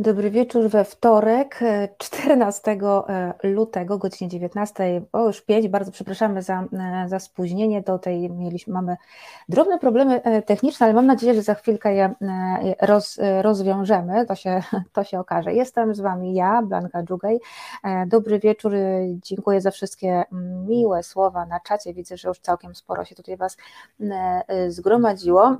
Dobry wieczór we wtorek, 14 e, e, lutego, godzinie 19, o już 5. Bardzo przepraszamy za, e, za spóźnienie. Do tej mieliśmy, mamy drobne problemy techniczne, ale mam nadzieję, że za chwilkę je roz, rozwiążemy. To się, to się okaże. Jestem z Wami ja, Blanka Dżugaj. Dobry wieczór. Dziękuję za wszystkie miłe słowa na czacie. Widzę, że już całkiem sporo się tutaj Was zgromadziło.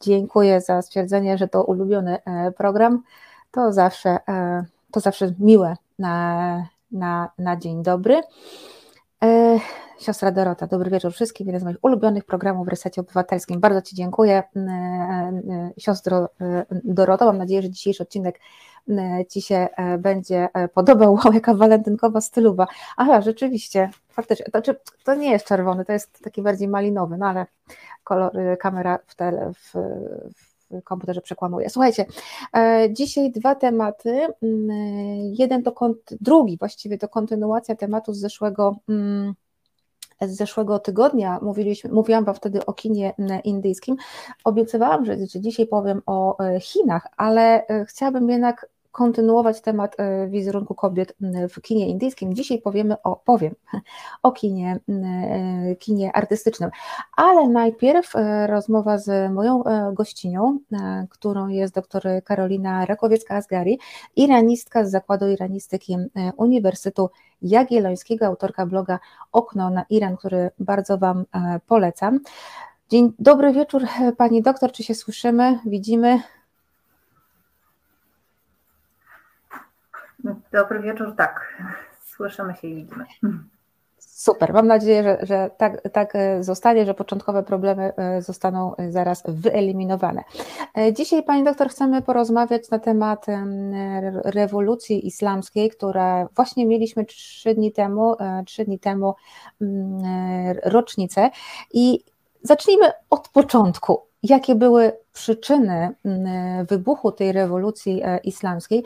Dziękuję za stwierdzenie, że to ulubiony e, program. To zawsze, e, to zawsze miłe na, na, na dzień dobry. E, siostra Dorota, dobry wieczór wszystkim. Jeden z moich ulubionych programów w Resecie Obywatelskim. Bardzo Ci dziękuję, siostro Doroto. Mam nadzieję, że dzisiejszy odcinek Ci się będzie podobał. Wow, jaka walentynkowa styluwa. Aha, rzeczywiście, faktycznie, to, to nie jest czerwony, to jest taki bardziej malinowy, no ale kolor, kamera w, tele, w, w komputerze przekłamuje. Słuchajcie, e, dzisiaj dwa tematy. Mm, jeden to drugi właściwie to kontynuacja tematu z zeszłego. Mm, z zeszłego tygodnia mówiliśmy, mówiłam Wam wtedy o kinie indyjskim. Obiecywałam, że, że dzisiaj powiem o e, Chinach, ale e, chciałabym jednak kontynuować temat e, wizerunku kobiet w kinie indyjskim. Dzisiaj powiemy o, powiem o kinie, e, kinie artystycznym, ale najpierw e, rozmowa z moją gościnią, którą jest dr Karolina Rakowiecka-Asgari, iranistka z Zakładu Iranistyki Uniwersytetu Jagiellońskiego, autorka bloga Okno na Iran, który bardzo Wam polecam. Dzień dobry wieczór Pani doktor, czy się słyszymy, widzimy? Dobry wieczór, tak. Słyszymy się i widzimy. Super, mam nadzieję, że, że tak, tak zostanie, że początkowe problemy e, zostaną zaraz wyeliminowane. E, dzisiaj, Pani doktor, chcemy porozmawiać na temat rewolucji islamskiej, która właśnie mieliśmy trzy dni temu, e, trzy dni temu rocznicę i zacznijmy od początku jakie były przyczyny mm, wybuchu tej rewolucji e, islamskiej,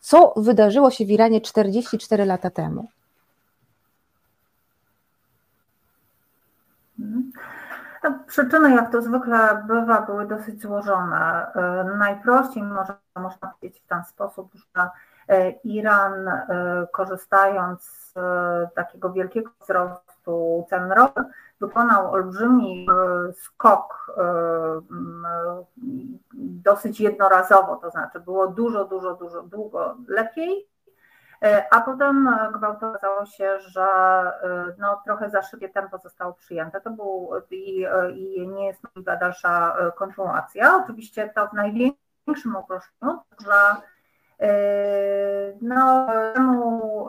co wydarzyło się w Iranie 44 lata temu? No, przyczyny, jak to zwykle bywa, były dosyć złożone. E, najprościej może, można powiedzieć w ten sposób, że e, Iran, korzystając z takiego wielkiego wzrostu cen ropy, wykonał olbrzymi e, skok e, dosyć jednorazowo, to znaczy było dużo, dużo, dużo długo lepiej, e, a potem gwałtownie okazało się, że no, trochę za szybkie tempo zostało przyjęte. To był i, i nie jest możliwa dalsza kontynuacja. Oczywiście to w największym uproszczeniu, że no, temu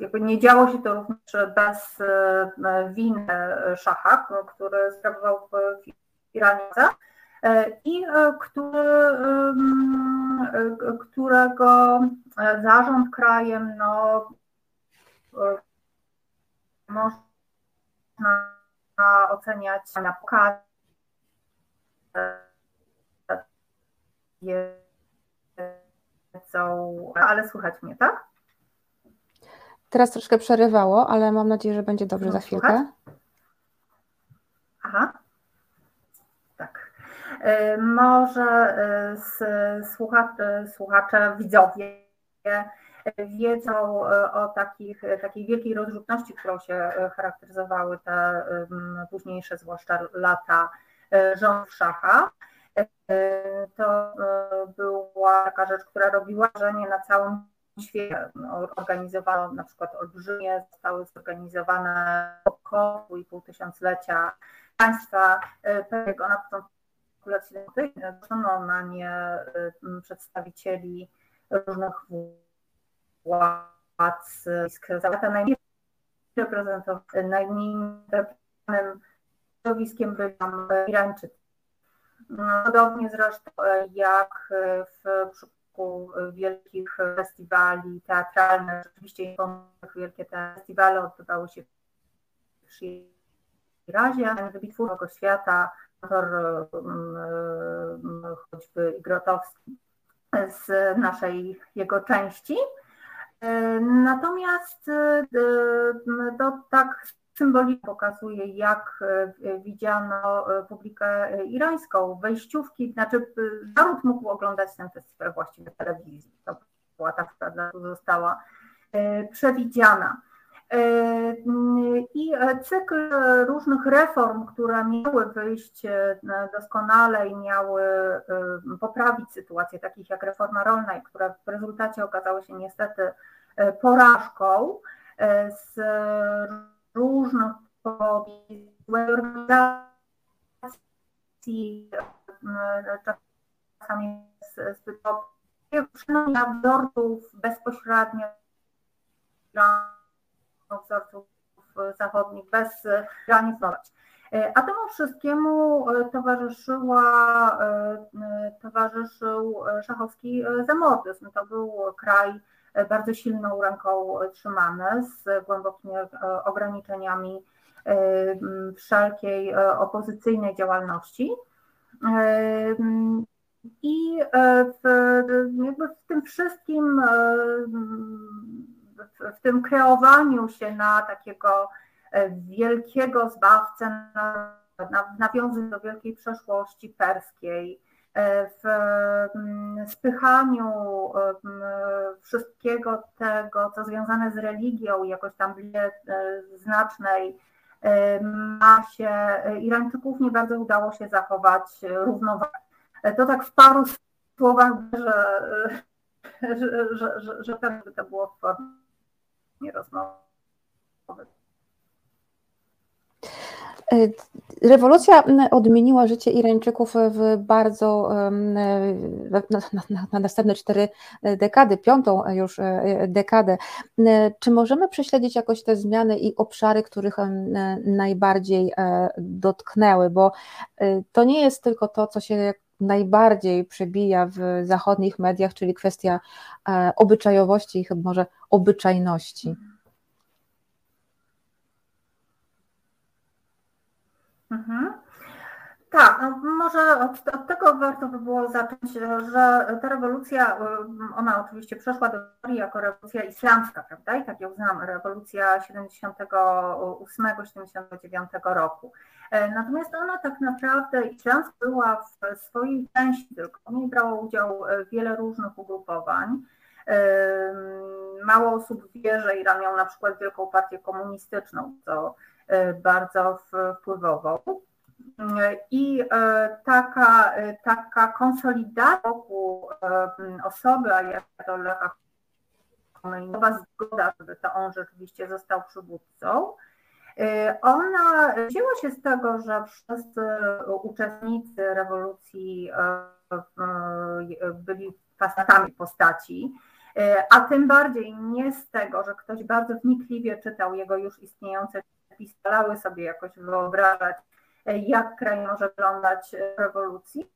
jakby nie działo się to również bez e, winy szacha, który sprawował w Iranie e, i e, który, którego zarząd krajem no, można oceniać na pokaz ale słychać mnie, tak? Teraz troszkę przerywało, ale mam nadzieję, że będzie dobrze za chwilkę. Aha. Tak. E, może e, słuchacze, słuchacze widzowie wiedzą o takich, takiej wielkiej rozrzutności, którą się charakteryzowały te późniejsze, zwłaszcza lata rządów szacha. To była taka rzecz, która robiła wrażenie na całym świecie no, organizowano na przykład olbrzymie, zostały zorganizowane około 2,5 tysiąclecia państwa pewnego na początku lat 70. Zrzucono na nie y, przedstawicieli różnych władz, te najmniej reprezentowanym, środowiskiem byli Irańczycy. Podobnie zresztą jak w przypadku wielkich festiwali teatralnych. Rzeczywiście wielkie te festiwale odbywały się w Shirazie, wybitwowego świata, autor mm, choćby Grotowski z naszej jego części. Natomiast to tak symbolicznie pokazuje, jak widziano publikę irańską. Wejściówki, znaczy naród mógł oglądać ten festiwal właściwie w telewizji. To była ta, która została przewidziana. I cykl różnych reform, które miały wyjść doskonale i miały poprawić sytuację, takich jak reforma rolna, które w rezultacie okazały się niestety porażką z różnych organizacji, czasami zbyt przynajmniej wzorców bezpośrednio wzorców zachodnich bez granicować. A temu wszystkiemu towarzyszyła, towarzyszył szachowski zamordyzm. To był kraj bardzo silną ręką trzymany, z głębokimi ograniczeniami wszelkiej opozycyjnej działalności. I w, w tym wszystkim w tym kreowaniu się na takiego e, wielkiego zbawcę, na, nawiązując do wielkiej przeszłości perskiej, e, w mm, spychaniu wszystkiego tego, co związane z religią, jakoś tam e, znacznej masie Irańczyków nie bardzo udało się zachować równowagę. To tak w paru słowach, że, że, że, że, że to było w formie rozmowy. E, rewolucja odmieniła życie Irańczyków w bardzo na, na, na, następne cztery dekady, piątą już e, dekadę. Czy możemy prześledzić jakoś te zmiany i obszary, których najbardziej e, dotknęły? Bo to nie jest tylko to, co się najbardziej przebija w zachodnich mediach, czyli kwestia e, obyczajowości i chyba może obyczajności. Mhm. Tak, no może od, od, tego warto by było zacząć, że ta rewolucja, ona oczywiście przeszła do historii jako rewolucja islamska, prawda? I tak ją znam, rewolucja 78-79 roku. E, natomiast ona tak naprawdę islamska była w swojej części tylko, w niej brało udział e, wiele różnych ugrupowań. Mało osób wie, że Iran miał na przykład wielką partię komunistyczną, co bardzo wpływową. I taka, taka konsolidacja wokół osoby Ayatollaha Khomeiniova, zgoda, żeby to on rzeczywiście został przywódcą, ona wzięła się z tego, że wszyscy uczestnicy rewolucji byli fascynatami postaci, a tym bardziej nie z tego, że ktoś bardzo wnikliwie czytał jego już istniejące pisy, starały sobie jakoś wyobrażać, jak kraj może wyglądać w rewolucji,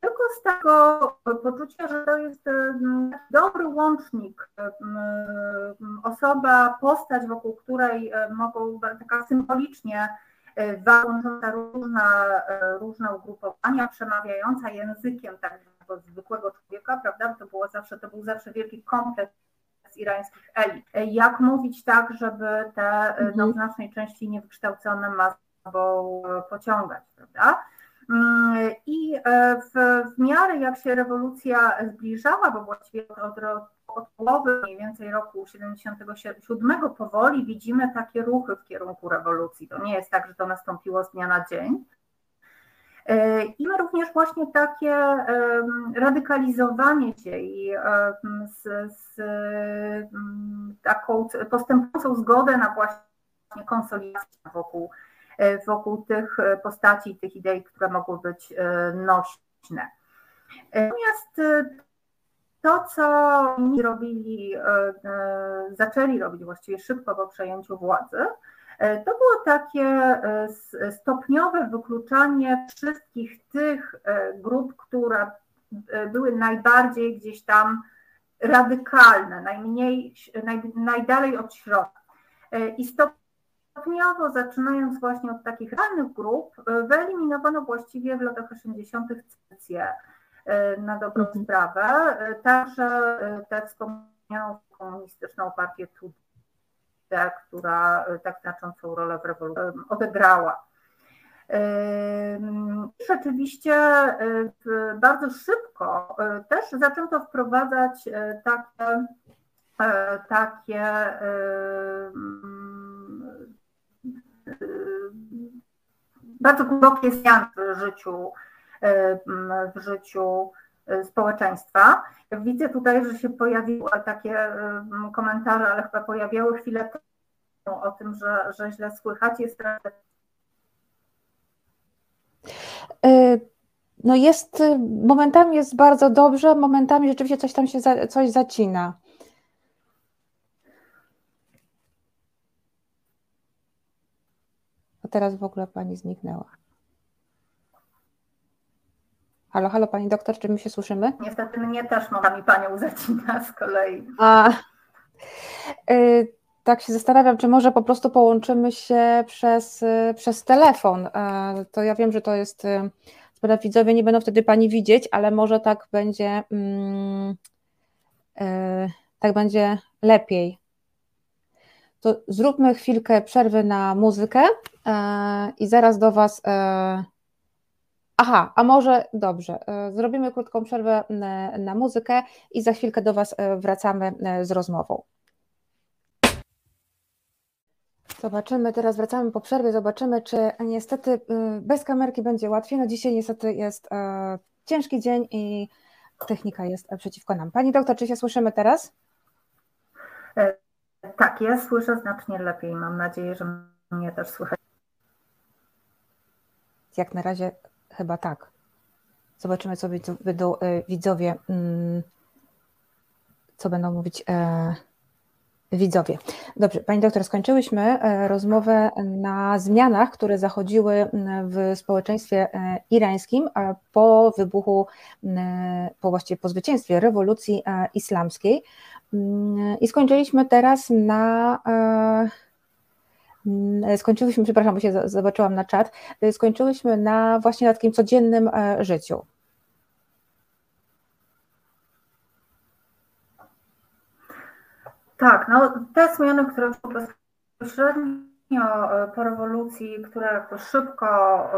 tylko z tego poczucia, że to jest mm, dobry łącznik, osoba, postać, wokół której e, mogą taka symbolicznie e, łącząca różna, e, różne ugrupowania, przemawiająca językiem takiego zwykłego człowieka, prawda? To było zawsze, to był zawsze wielki kompleks irańskich elit. Jak mówić tak, żeby te no, w mhm. znacznej części niewykształcone masy pociągać, prawda? Mm, I e, w, w miarę jak się rewolucja zbliżała, bo właściwie od, od połowy mniej więcej roku 77 powoli widzimy takie ruchy w kierunku rewolucji. To nie jest tak, że to nastąpiło z dnia na dzień. E, I ma również właśnie takie radykalizowanie się i z, z taką postępującą zgodę na właśnie konsolidację wokół E, wokół tych e, postaci, tych idei, które mogły być nośne. Natomiast to, co robili, zaczęli robić właściwie szybko po przejęciu władzy, to było takie stopniowe wykluczanie wszystkich tych grup, które były najbardziej gdzieś tam radykalne, najmniej, naj, najdalej od środka. I stop, stopniowo, zaczynając właśnie od takich rannych grup, e, wyeliminowano właściwie w latach 80. cywilizację na dobrą mhm. sprawę, e, także tę wspomnianą komunistyczną partię Która tak znaczącą rolę w rewolucji odegrała. Rzeczywiście bardzo szybko też zaczęto wprowadzać takie, takie bardzo głębokie zmiany w życiu, w życiu społeczeństwa. Widzę tutaj, że się pojawiły takie komentarze, ale chyba pojawiały chwilę temu o tym, że, że źle słychać. Jest y, no jest, momentami jest bardzo dobrze, momentami rzeczywiście coś tam się za, coś zacina. A teraz w ogóle pani zniknęła. Halo, halo pani doktor, czy my się słyszymy? Niestety mnie też momentami panią zacina z kolei. A, y, tak się zastanawiam, czy może po prostu połączymy się przez, y, przez telefon. Y, to ja wiem, że to jest, y, widzowie nie będą wtedy pani widzieć, ale może tak będzie, mm, y, tak będzie lepiej to zróbmy chwilkę przerwy na muzykę e, i zaraz do Was. E, aha, a może dobrze, e, zrobimy krótką przerwę na, na muzykę i za chwilkę do Was wracamy z rozmową. Zobaczymy, teraz wracamy po przerwie, zobaczymy, czy niestety bez kamerki będzie łatwiej. No dzisiaj niestety jest ciężki dzień i technika jest przeciwko nam. Pani doktor, czy się słyszymy teraz? Tak, ja słyszę znacznie lepiej. Mam nadzieję, że mnie też słychać. Jak na razie chyba tak. Zobaczymy, co będą e, widzowie, mm, co będą mówić e, widzowie. Dobrze, Pani doktor, skończyłyśmy e, rozmowę na zmianach, które zachodziły mm, w społeczeństwie irańskim po wybuchu, mm, po właściwie po zwycięstwie rewolucji islamskiej. I skończyliśmy teraz na. E, skończyliśmy, przepraszam, bo się zobaczyłam na czat. E, skończyliśmy na właśnie na takim codziennym e, życiu. Tak, no te zmiany, które bezpośrednio po rewolucji, które szybko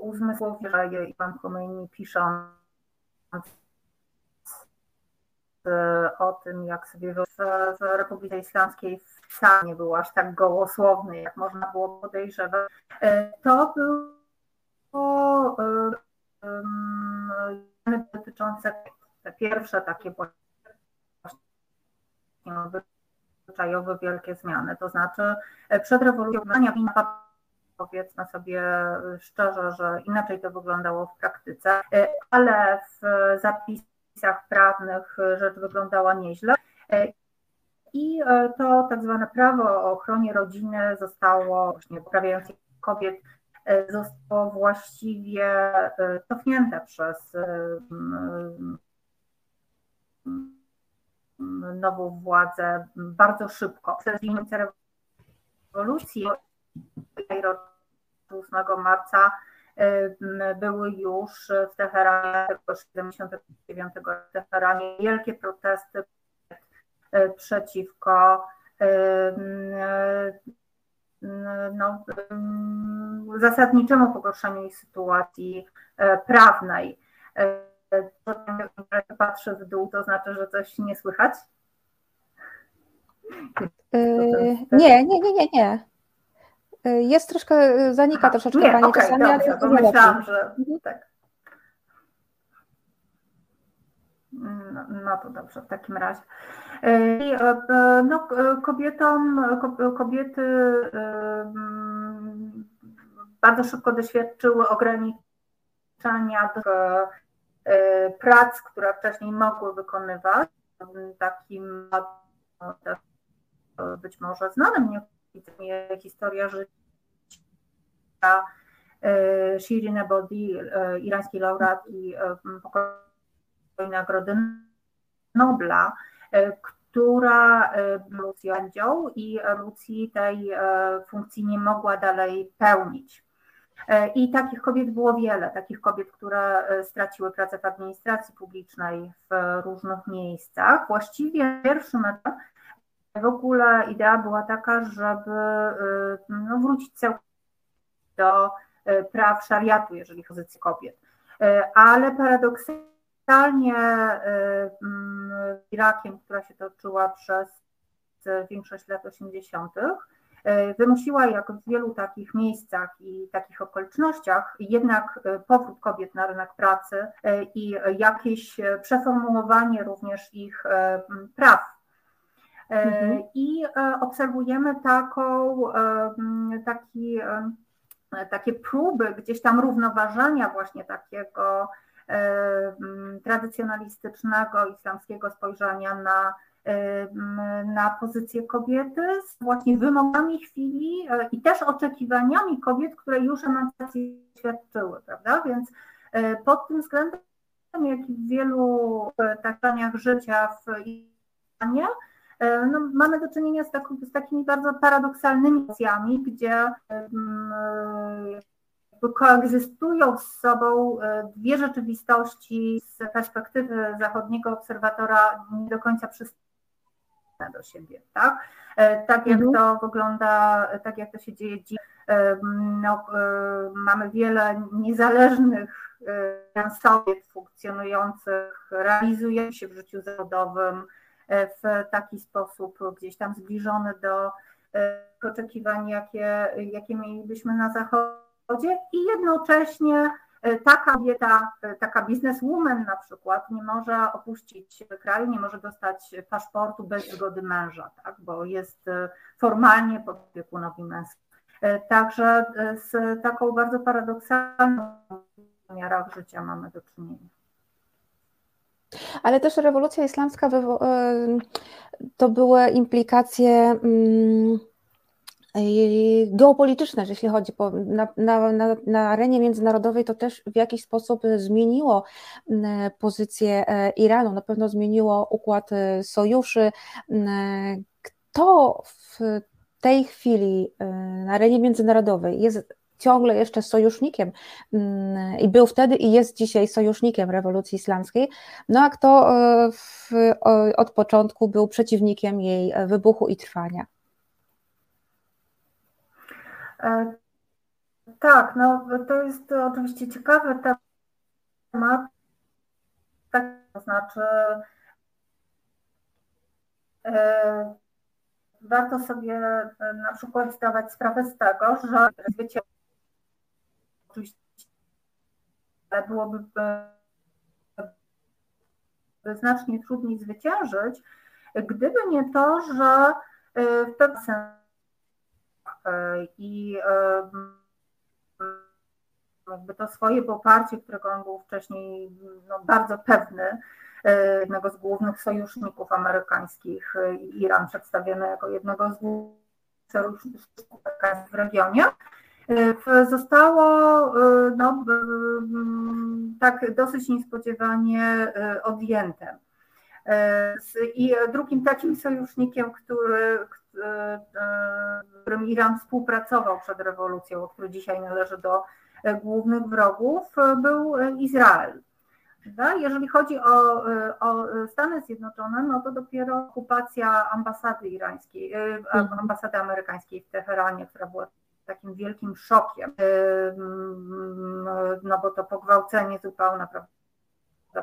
uzmysłowiły Iwan Khomeini pisząc o tym, jak sobie w, w Republice Islamskiej wcale nie był aż tak gołosłowny, jak można było podejrzewać, e, to było um, dotyczące te pierwsze takie zwyczajowe wielkie zmiany. To znaczy przed rewolucją powiedzmy sobie szczerze, że inaczej to wyglądało w praktyce, ale w zapisach przepisach prawnych rzecz wyglądała nieźle. I e, to tak zwane prawo o ochronie rodziny zostało, właśnie poprawiając kobiet, e, zostało właściwie e, cofnięte przez nową władzę bardzo szybko. Przez rewolucji 8 marca były już w Teheranie, 79 w Teheranie wielkie protesty e, przeciwko no, zasadniczemu pogorszeniu sytuacji prawnej. Patrzę w dół, to znaczy, że coś nie słychać? Nie, nie, nie, nie, nie. Y, jest troszkę, y, zanika troszeczkę nie, Pani okay, czasami, to myślałam, że mhm. tak. No, no, to dobrze, w takim razie. Y, no, kobietom, kobiety bardzo szybko doświadczyły ograniczania prac, które wcześniej mogły wykonywać. Takim być może znanym historia życia e, Shirin Ebodi, e, irański laureat i e, pokojowej Nagrody Nobla, która Lucji oddział i Lucji tej funkcji nie mogła dalej pełnić. I takich kobiet było wiele, takich kobiet, które straciły pracę w administracji publicznej w różnych miejscach. Właściwie pierwszym etapem W ogóle idea była taka, żeby no, wrócić całkowicie do praw szariatu, jeżeli chodzi o kobiet. Ale paradoksalnie Irakiem, która się toczyła przez większość lat 80., E, wymusiła, jak w wielu takich miejscach i takich okolicznościach, jednak powrót kobiet na rynek pracy i jakieś przeformułowanie również ich praw. Mhm. I obserwujemy taką, taki, takie próby gdzieś tam równoważenia właśnie takiego tradycjonalistycznego islamskiego spojrzenia na na pozycję kobiety z właśnie wymogami chwili e, i też oczekiwaniami kobiet, które już emancypację świadczyły, prawda? Więc e, pod tym względem, jak i w wielu e, takich życia w Iranie, no, mamy do czynienia z, tak, z takimi bardzo paradoksalnymi sytuacjami, gdzie koegzystują z sobą dwie rzeczywistości z perspektywy zachodniego obserwatora nie do końca przystępne do siebie, tak? E, tak jak mhm. to wygląda, tak jak to się dzieje dziś, e, no, e, mamy wiele niezależnych kobiet funkcjonujących, realizują się w życiu zawodowym w taki sposób gdzieś tam zbliżony do oczekiwań, jakie, jakie mielibyśmy na zachodzie i jednocześnie E, taka kobieta, e, taka bizneswoman na przykład nie może opuścić kraju, nie może dostać paszportu bez zgody męża, tak, bo jest e, formalnie pod opiekunowi męskim. Także z taką bardzo paradoksalną miarach życia mamy do czynienia. Ale też rewolucja islamska to były implikacje mm, geopolityczne, jeśli chodzi po, na, na, na, arenie międzynarodowej, to też w jakiś sposób zmieniło pozycję e, Iranu, na pewno zmieniło układ e, sojuszy. Kto w tej chwili e, na arenie międzynarodowej jest ciągle jeszcze sojusznikiem i był wtedy i jest dzisiaj sojusznikiem rewolucji islamskiej, no a kto w, od początku był przeciwnikiem jej wybuchu i trwania? E, tak, no to jest oczywiście ciekawy temat, tak, to znaczy e, warto sobie e, na przykład zdawać sprawę z tego, że zwycięstwo oczywiście byłoby znacznie trudniej zwyciężyć, gdyby nie to, że w pewnym sensie E, i jakby to swoje poparcie, którego on był wcześniej no, bardzo pewny, e, jednego z głównych sojuszników amerykańskich, e, Iran przedstawiony jako jednego z głównych sojuszników w regionie, zostało no, tak dosyć niespodziewanie odjęte. I drugim takim sojusznikiem, który, z którym Iran współpracował przed rewolucją, który dzisiaj należy do głównych wrogów, był Izrael. Jeżeli chodzi o, o, Stany Zjednoczone, no to dopiero okupacja ambasady irańskiej, mhm. ambasady amerykańskiej w Teheranie, która była takim wielkim szokiem, no bo to pogwałcenie zupełne, prawda,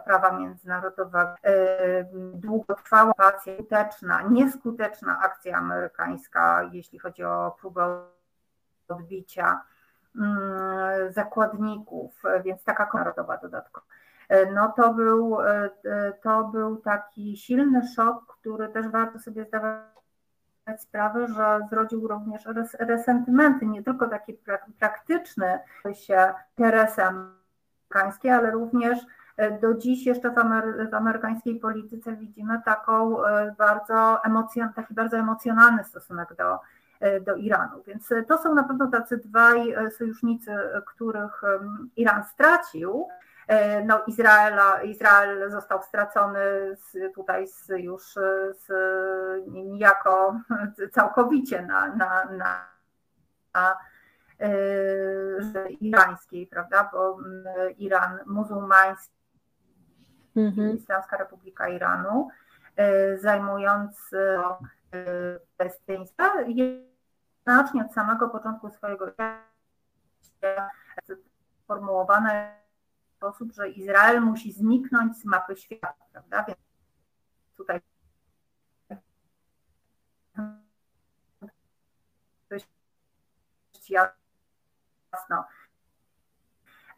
prawa międzynarodowego, długotrwała akcja, skuteczna, nieskuteczna akcja amerykańska, jeśli chodzi o próbę odbicia mm, zakładników, więc taka narodowa dodatkowa. No to był, to był taki silny szok, który też warto sobie zdawać sprawę, że zrodził również resentymenty, nie tylko takie praktyczne się interesy amerykańskie, ale również E, do dziś jeszcze w, amery w amerykańskiej polityce widzimy taką e, bardzo taki bardzo emocjonalny stosunek do, e, do Iranu. Więc to są na pewno tacy dwaj sojusznicy, których Iran stracił. No, Izraela, Izrael został stracony z, tutaj z, już z, niejako całkowicie na, na, na, na irańskiej, prawda, bo Iran muzułmański mhm. Islamska Republika Iranu, e, zajmując palestyńska znacznie od samego początku swojego formułowane sposób, że Izrael musi zniknąć z mapy świata, prawda? Więc tutaj jasno.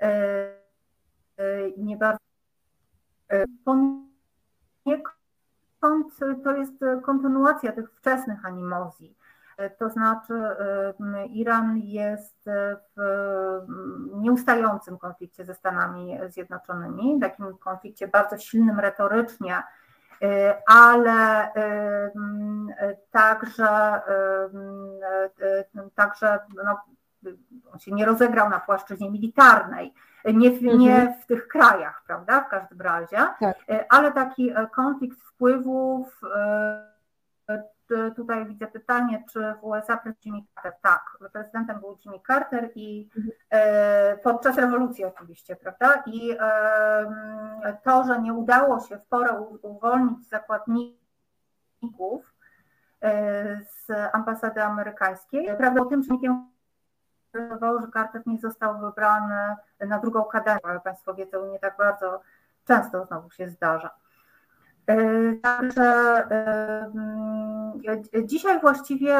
E, e, nie bardzo. E, poniekąd to jest kontynuacja tych wczesnych animozji. To znaczy, Iran jest w nieustającym konflikcie ze Stanami Zjednoczonymi, takim konflikcie bardzo silnym retorycznie, ale także, także no, on się nie rozegrał na płaszczyźnie militarnej, nie w, nie mhm. w tych krajach, prawda, w każdym razie, tak. ale taki konflikt wpływów tutaj widzę pytanie, czy w USA prezydent Jimmy Carter? Tak, prezydentem był Jimmy Carter i e, podczas rewolucji oczywiście, prawda? I e, to, że nie udało się w porę uwolnić zakładników z ambasady amerykańskiej, prawda o tym czynnikiem że Carter nie został wybrany na drugą kadencję, ale Państwo wiedzą, nie tak bardzo często znowu się zdarza. E, także e, mm, dzisiaj właściwie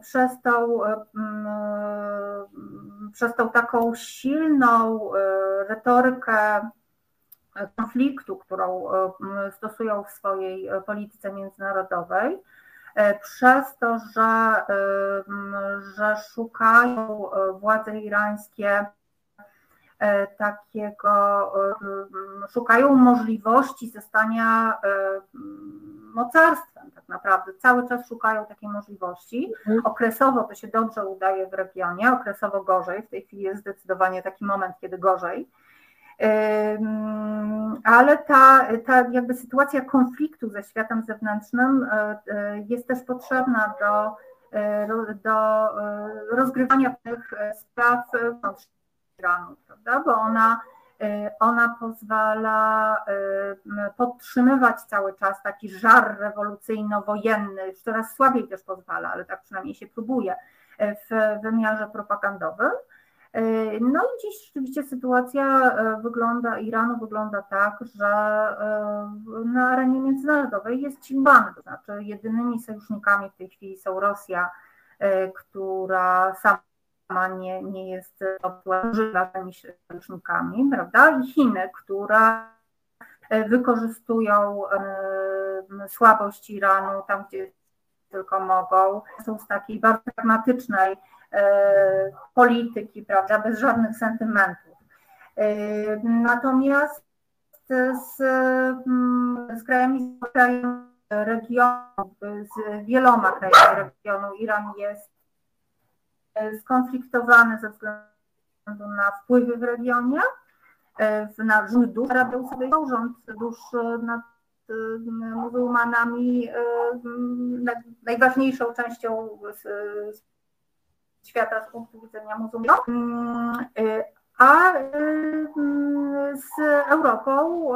przez tą, e, przez tą taką silną retorykę konfliktu, którą stosują w swojej polityce międzynarodowej, przez to, że, że szukają władze irańskie E, takiego, e, szukają możliwości zostania e, mocarstwem tak naprawdę. Cały czas szukają takiej możliwości. Mhm. Okresowo to się dobrze udaje w regionie, okresowo gorzej. W tej chwili jest zdecydowanie taki moment, kiedy gorzej. Ale ta, ta jakby sytuacja konfliktu ze światem zewnętrznym jest też potrzebna do, do rozgrywania tych spraw Iranu, prawda? Bo ona, y, ona pozwala y, podtrzymywać cały czas taki żar rewolucyjno-wojenny, coraz słabiej też pozwala, ale tak przynajmniej się próbuje y, w wymiarze propagandowym. No i dziś rzeczywiście sytuacja wygląda, Iranu wygląda tak, że na arenie międzynarodowej jest cimbany, to znaczy jedynymi sojusznikami w tej chwili są Rosja, która sama nie, nie jest obłożona sojusznikami, prawda? I Chiny, które e, wykorzystują e, słabość Iranu tam, gdzie tylko mogą, są z takiej bardzo pragmatycznej e, polityki, prawda, bez żadnych sentymentów. Natomiast z, z krajami regionu, z wieloma krajami regionu Iran jest skonfliktowany ze względu na wpływy w regionie, e, na dusz Arabią Saudyjską, rząd dusz nad e, muzułmanami e, najważniejszą częścią świata z punktu widzenia muzułmanów, a z Europą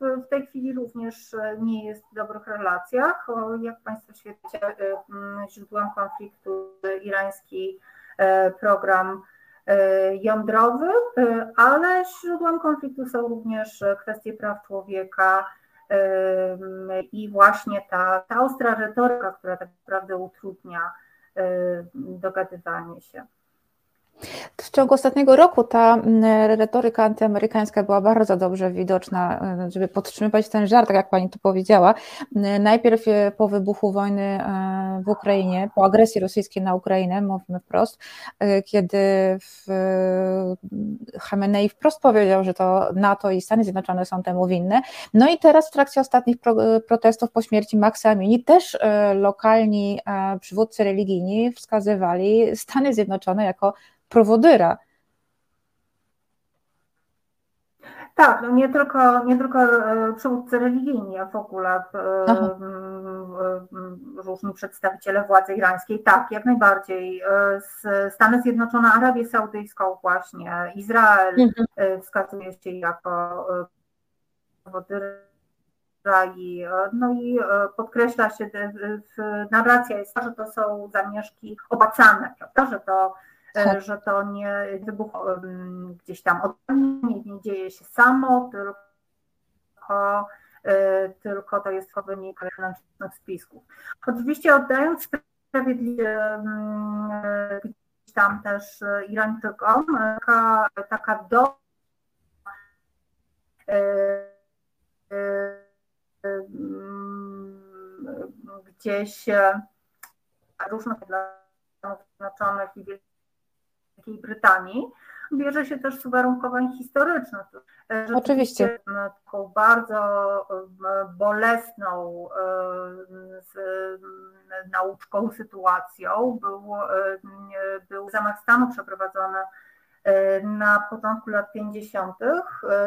w tej chwili również nie jest w dobrych relacjach. Jak Państwo świecie, źródłem konfliktu irański e, program e, jądrowy, e, ale źródłem konfliktu są również kwestie praw człowieka i właśnie ta, ta ostra retoryka, która tak naprawdę utrudnia dogadywanie się. W ciągu ostatniego roku ta mm, retoryka antyamerykańska była bardzo dobrze widoczna, e, żeby podtrzymywać ten żart, tak jak pani tu powiedziała. Najpierw e, po wybuchu wojny e, w Ukrainie, po agresji rosyjskiej na Ukrainę, mówimy wprost, kiedy w Khamenei wprost powiedział, że to NATO i Stany Zjednoczone są temu winne. No i teraz w trakcie ostatnich protestów po śmierci Maxa Amini też lokalni przywódcy religijni wskazywali Stany Zjednoczone jako prowodyra. Tak, no nie tylko, nie tylko e, przywódcy religijni, a w ogóle e, różni przedstawiciele władzy irańskiej. Tak, jak najbardziej. E, Stany Zjednoczone, Arabię Saudyjską właśnie, Izrael mhm. wskazuje się jako i, no i podkreśla się, narracja jest ta, że to są zamieszki opłacane, prawda, że to, tak. że to nie wybuch gdzieś tam od nie, dzieje się samo, tylko tylko to jest wynik wewnętrznych spisków. Oczywiście oddając sprawiedliwie tam też Irańczykom, taka, taka do gdzieś różnych Stanów Zjednoczonych i Wielkiej Brytanii bierze się też z uwarunkowań historycznych. Oczywiście. Taką bardzo bolesną nauczką, sytuacją był, był zamach stanu przeprowadzony na początku lat 50.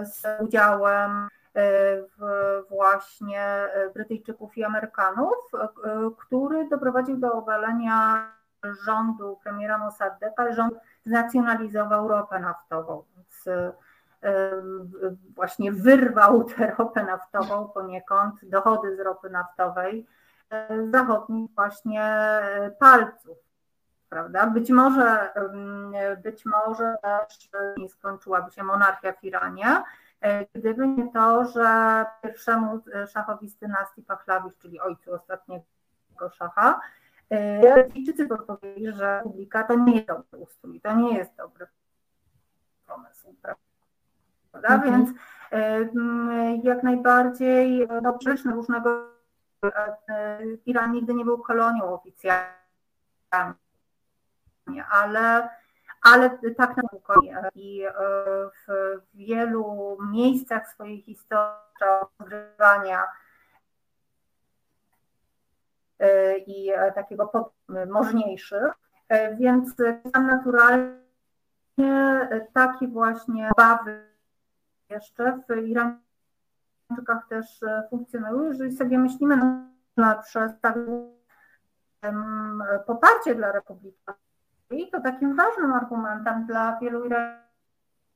z udziałem właśnie Brytyjczyków i Amerykanów, który doprowadził do obalenia rządu premiera Mossadeqa, rząd znacjonalizował ropę naftową, więc właśnie wyrwał tę ropę naftową poniekąd, dochody z ropy naftowej z zachodnich właśnie palców. Prawda? Być może, być może też nie skończyłaby się monarchia w Iranie, gdyby nie to, że pierwszemu szachowi z dynastii Pachlawich, czyli ojcu ostatniego szacha, Brytyjczycy podpowiedzieli, że publika to nie jest dobry ustrój, to nie jest dobry pomysł, prawda? Mhm. Więc jak najbardziej no, różnego Iran nigdy nie był kolonią oficjalnie, ale, ale tak na i w wielu miejscach swojej historii odgrywania E, i e, takiego możniejszych, e, więc tam naturalnie takie właśnie obawy jeszcze w Irańczykach też funkcjonują. Jeżeli sobie myślimy na przez poparcie dla Republiki, to takim ważnym argumentem dla wielu Irańczyków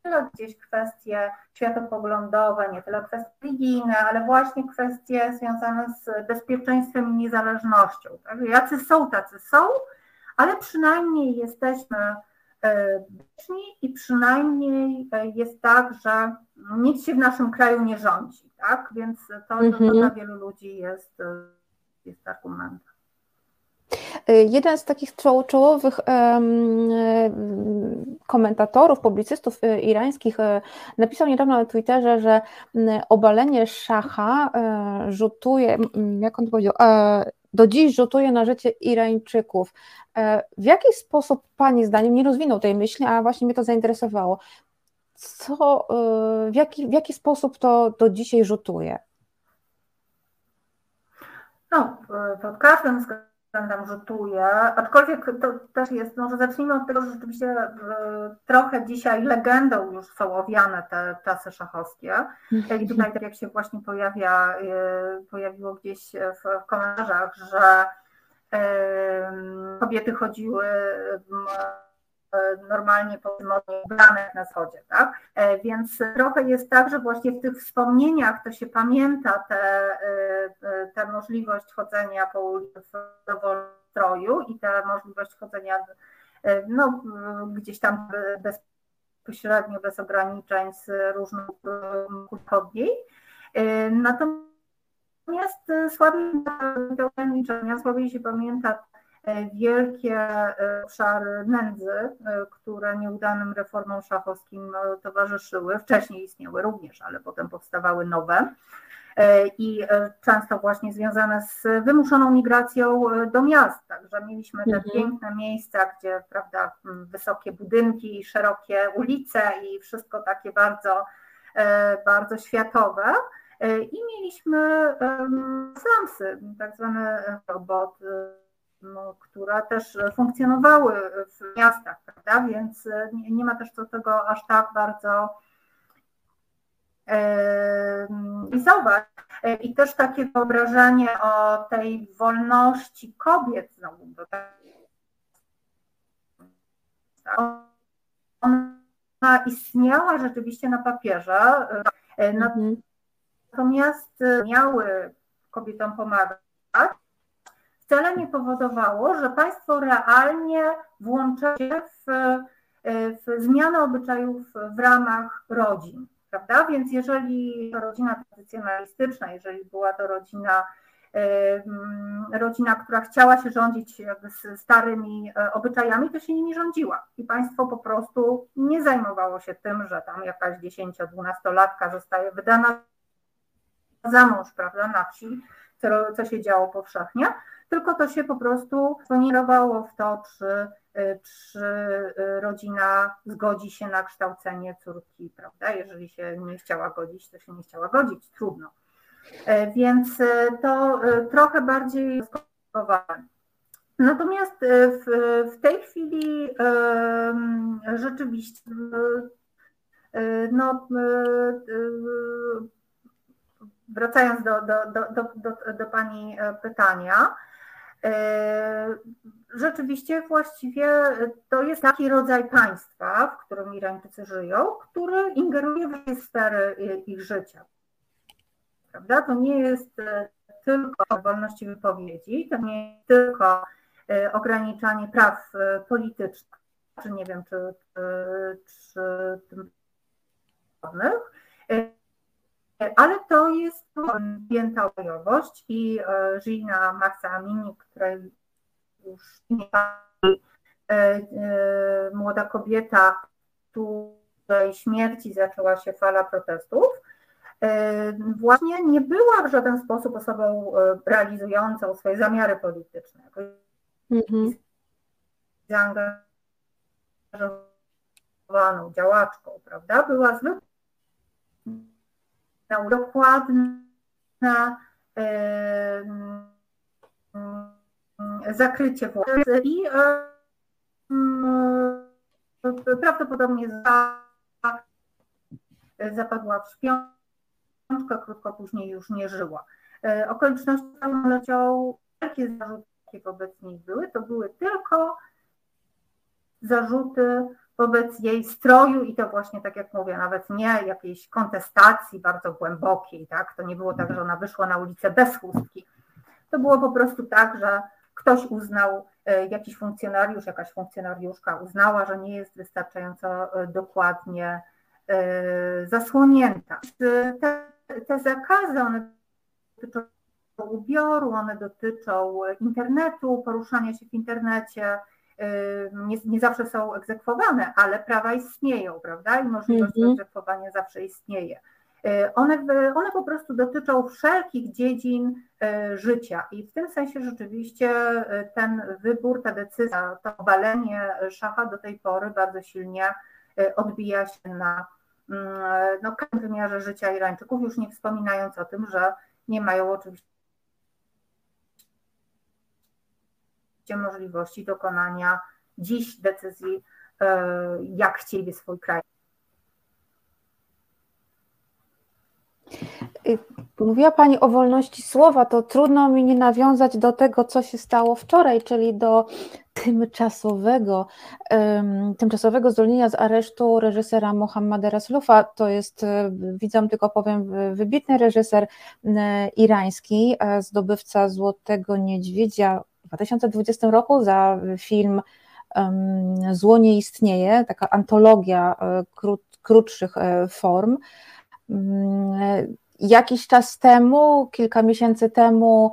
tyle gdzieś kwestie światopoglądowe, nie tyle kwestie religijne, ale właśnie kwestie związane z bezpieczeństwem i niezależnością. Tak? Jacy są, tacy są, ale przynajmniej jesteśmy e, bezpieczni i przynajmniej e, jest tak, że nic się w naszym kraju nie rządzi. Tak? Więc to, to, to mhm. dla wielu ludzi jest, e, jest argumentem. Y, jeden z takich czołowych komentatorów, publicystów y, irańskich y, napisał niedawno na Twitterze, że obalenie szacha rzutuje, jak on powiedział, do dziś rzutuje na życie Irańczyków. W jaki sposób Pani zdaniem nie rozwinął tej myśli, a właśnie mnie to zainteresowało? Co, w, jaki, w jaki sposób to do dzisiaj rzutuje? No, pod każdym względem rzutuje, aczkolwiek to też jest, może zacznijmy od tego, że rzeczywiście e, trochę dzisiaj legendą już są owiane te czasy szachowskie. I tutaj tak jak się właśnie pojawia, e, pojawiło gdzieś w, komentarzach, że kobiety chodziły normalnie po ubranych na wschodzie, tak? E, więc trochę jest tak, że właśnie w tych wspomnieniach to się pamięta tę te, te możliwość chodzenia po ulicy w stroju i tę możliwość chodzenia e, no, gdzieś tam bezpośrednio, bez ograniczeń z różnych chodniej. E, natomiast słabiej te ograniczenia, słabiej się pamięta E, wielkie e, obszary nędzy, e, które nieudanym reformom szachowskim towarzyszyły. Wcześniej istniały również, ale potem powstawały nowe i często właśnie związane z wymuszoną migracją do miast. Także mieliśmy te mhm. piękne miejsca, gdzie prawda, wysokie budynki, szerokie ulice i wszystko takie bardzo, bardzo światowe. I mieliśmy slumsy, tak zwane robot no, które też funkcjonowały w miastach, prawda? Więc nie, nie ma też do tego aż tak bardzo realizować. I też takie wyobrażenie o tej wolności kobiet znowu do Ona istniała rzeczywiście na papierze. Mhm. natomiast miały kobietom pomagać, wcale nie powodowało, że państwo realnie włącza się w, w zmianę obyczajów w ramach rodzin. Prawda? Więc jeżeli to rodzina tradycjonalistyczna, jeżeli była to rodzina rodzina, która chciała się rządzić jakby starymi e, obyczajami, to się nimi rządziła. I państwo po prostu nie zajmowało się tym, że tam jakaś 10-12-latka zostaje wydana za mąż, prawda, na wsi, co, co się działo powszechnie, tylko to się po prostu ponierowało w to, czy, e, czy e, rodzina zgodzi się na kształcenie córki, prawda? Jeżeli się nie chciała godzić, to się nie chciała godzić, trudno. E, więc e, to e, trochę bardziej skomplikowane. Natomiast w, w tej chwili rzeczywiście no, wracając do, do, do, do, do Pani pytania, rzeczywiście właściwie to jest taki rodzaj państwa, w którym Irańczycy żyją, który ingeruje w sfery ich życia prawda? To nie jest e, tylko wolności wypowiedzi, to nie jest tylko e, ograniczanie praw e, politycznych, czy nie wiem, czy, czy, czy ale to jest pięta obojowość i Gina Maxa Amini, której już nie młoda kobieta, której śmierci zaczęła się fala protestów, E, właśnie nie była w żaden sposób osobą e, realizującą swoje zamiary polityczne. Mhm. Zaangażowaną działaczką, prawda? Była zwykłą, dokładna zakrycie władzy i prawdopodobnie zapadła w śpiączkę krótko później już nie żyła. E, okoliczności pełnolecią, jakie zarzuty wobec niej były, to były tylko zarzuty wobec jej stroju i to właśnie tak jak mówię, nawet nie jakiejś kontestacji bardzo głębokiej, tak? To nie było tak, że ona wyszła na ulicę bez chustki. To było po prostu tak, że ktoś uznał, e, jakiś funkcjonariusz, jakaś funkcjonariuszka uznała, że nie jest wystarczająco e, dokładnie zasłonięta. Te te zakazy, one dotyczą ubioru, one dotyczą internetu, poruszania się w internecie, nie, nie, zawsze są egzekwowane, ale prawa istnieją, prawda? I możliwość mm -hmm. egzekwowania zawsze istnieje. Y, one, one po prostu dotyczą wszelkich dziedzin y, życia i w tym sensie rzeczywiście y, ten wybór, ta decyzja, to obalenie szacha do tej pory bardzo silnie odbija się na Mm, no, w wymiarze życia Irańczyków, już nie wspominając o tym, że nie mają oczywiście możliwości dokonania dziś decyzji, e, jak chcieliby swój kraj. Mówiła Pani o wolności słowa, to trudno mi nie nawiązać do tego, co się stało wczoraj, czyli do tymczasowego, tymczasowego zwolnienia z aresztu reżysera Mohammada Raslufa. To jest, e, widzę tylko powiem, wybitny reżyser e, irański, zdobywca Złotego Niedźwiedzia w 2020 roku za film Zło nie istnieje, taka antologia krót, krótszych form. Mm, jakiś czas temu, kilka miesięcy temu,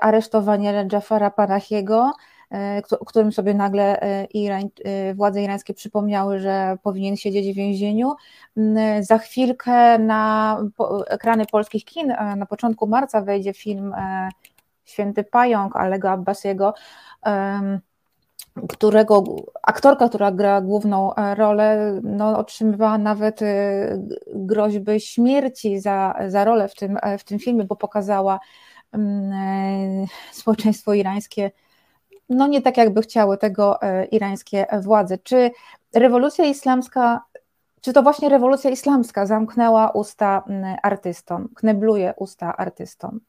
aresztowanie Jafara Panahiego, E, o którym sobie nagle e, Irań, e, władze irańskie przypomniały, że powinien siedzieć w więzieniu. Mm, za chwilkę na ekrany polskich kin na początku marca wejdzie film Święty Pająk Alego Abbasiego, którego aktorka, która gra główną rolę, no, otrzymywała nawet groźby śmierci za, za rolę w tym, w tym filmie, bo pokazała mm, społeczeństwo irańskie no nie tak, jakby chciały tego e, irańskie władze. Czy rewolucja islamska, czy to właśnie rewolucja islamska zamknęła usta artystom, knebluje usta artystom?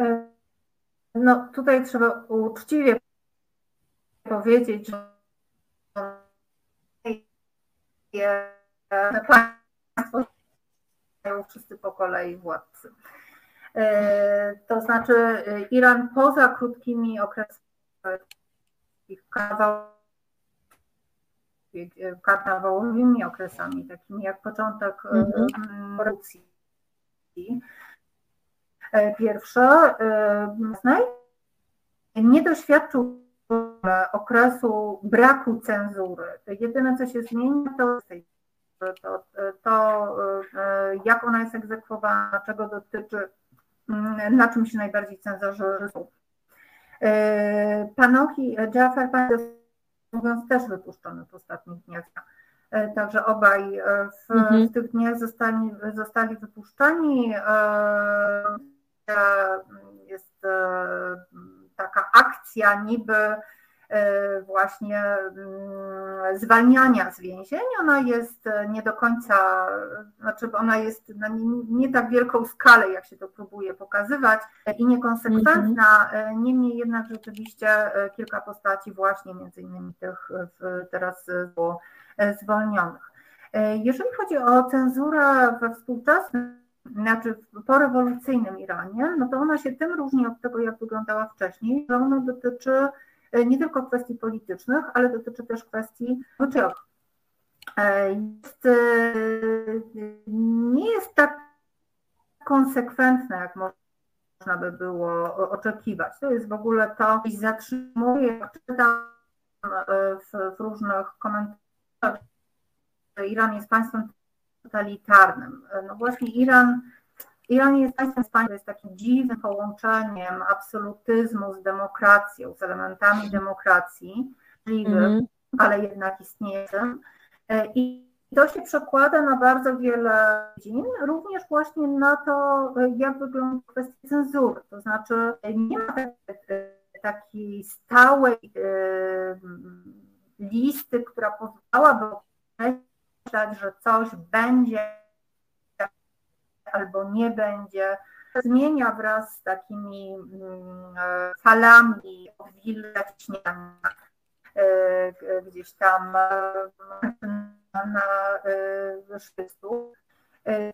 E, no tutaj trzeba uczciwie powiedzieć, że państwo wszyscy po kolei władcy. To znaczy Iran poza krótkimi okresami karnawałowymi okresami, takimi jak początek mm-hmm. Rewolucji pierwsze, nie doświadczył okresu braku cenzury. Jedyne, co się zmienia, to, to, to jak ona jest egzekwowana, czego dotyczy, na czym się najbardziej cenzorzy są. Panoki, Jafar mówiąc, też wypuszczony w ostatnich dniach. Także obaj w, mhm. w tych dniach zostali, zostali wypuszczani. Jest taka akcja niby e, właśnie mm, zwalniania z więzień. Ona jest nie do końca, znaczy ona jest na nie tak wielką skalę, jak się to próbuje pokazywać i niekonsekwentna. Mhm. Niemniej jednak rzeczywiście e, kilka postaci właśnie między innymi tych teraz było zwolnionych. E, jeżeli chodzi o cenzurę we współczesnym znaczy porewolucyjnym Iranie, no to ona się tym różni od tego, jak wyglądała wcześniej, że ona dotyczy e, nie tylko kwestii politycznych, ale dotyczy też kwestii zwyczajowych. E, jest, e, nie jest tak konsekwentna, jak można by było oczekiwać. To jest w ogóle to, co zatrzymuje, jak czytam w, w różnych komentarzach, że Iran jest państwem totalitarnym. No właśnie Iran, Iran jest państwem, jest takim dziwnym połączeniem absolutyzmu z demokracją, z elementami demokracji, możliwym, mm ale jednak istniejącym. I to się przekłada na bardzo wiele dziedzin, również właśnie na to, jak wygląda kwestia cenzury. To znaczy nie ma takiej stałej e, listy, która pozwalałaby że coś będzie albo nie będzie, zmienia wraz z takimi mm, e, falami odwilżania e, gdzieś tam e, na szczytu.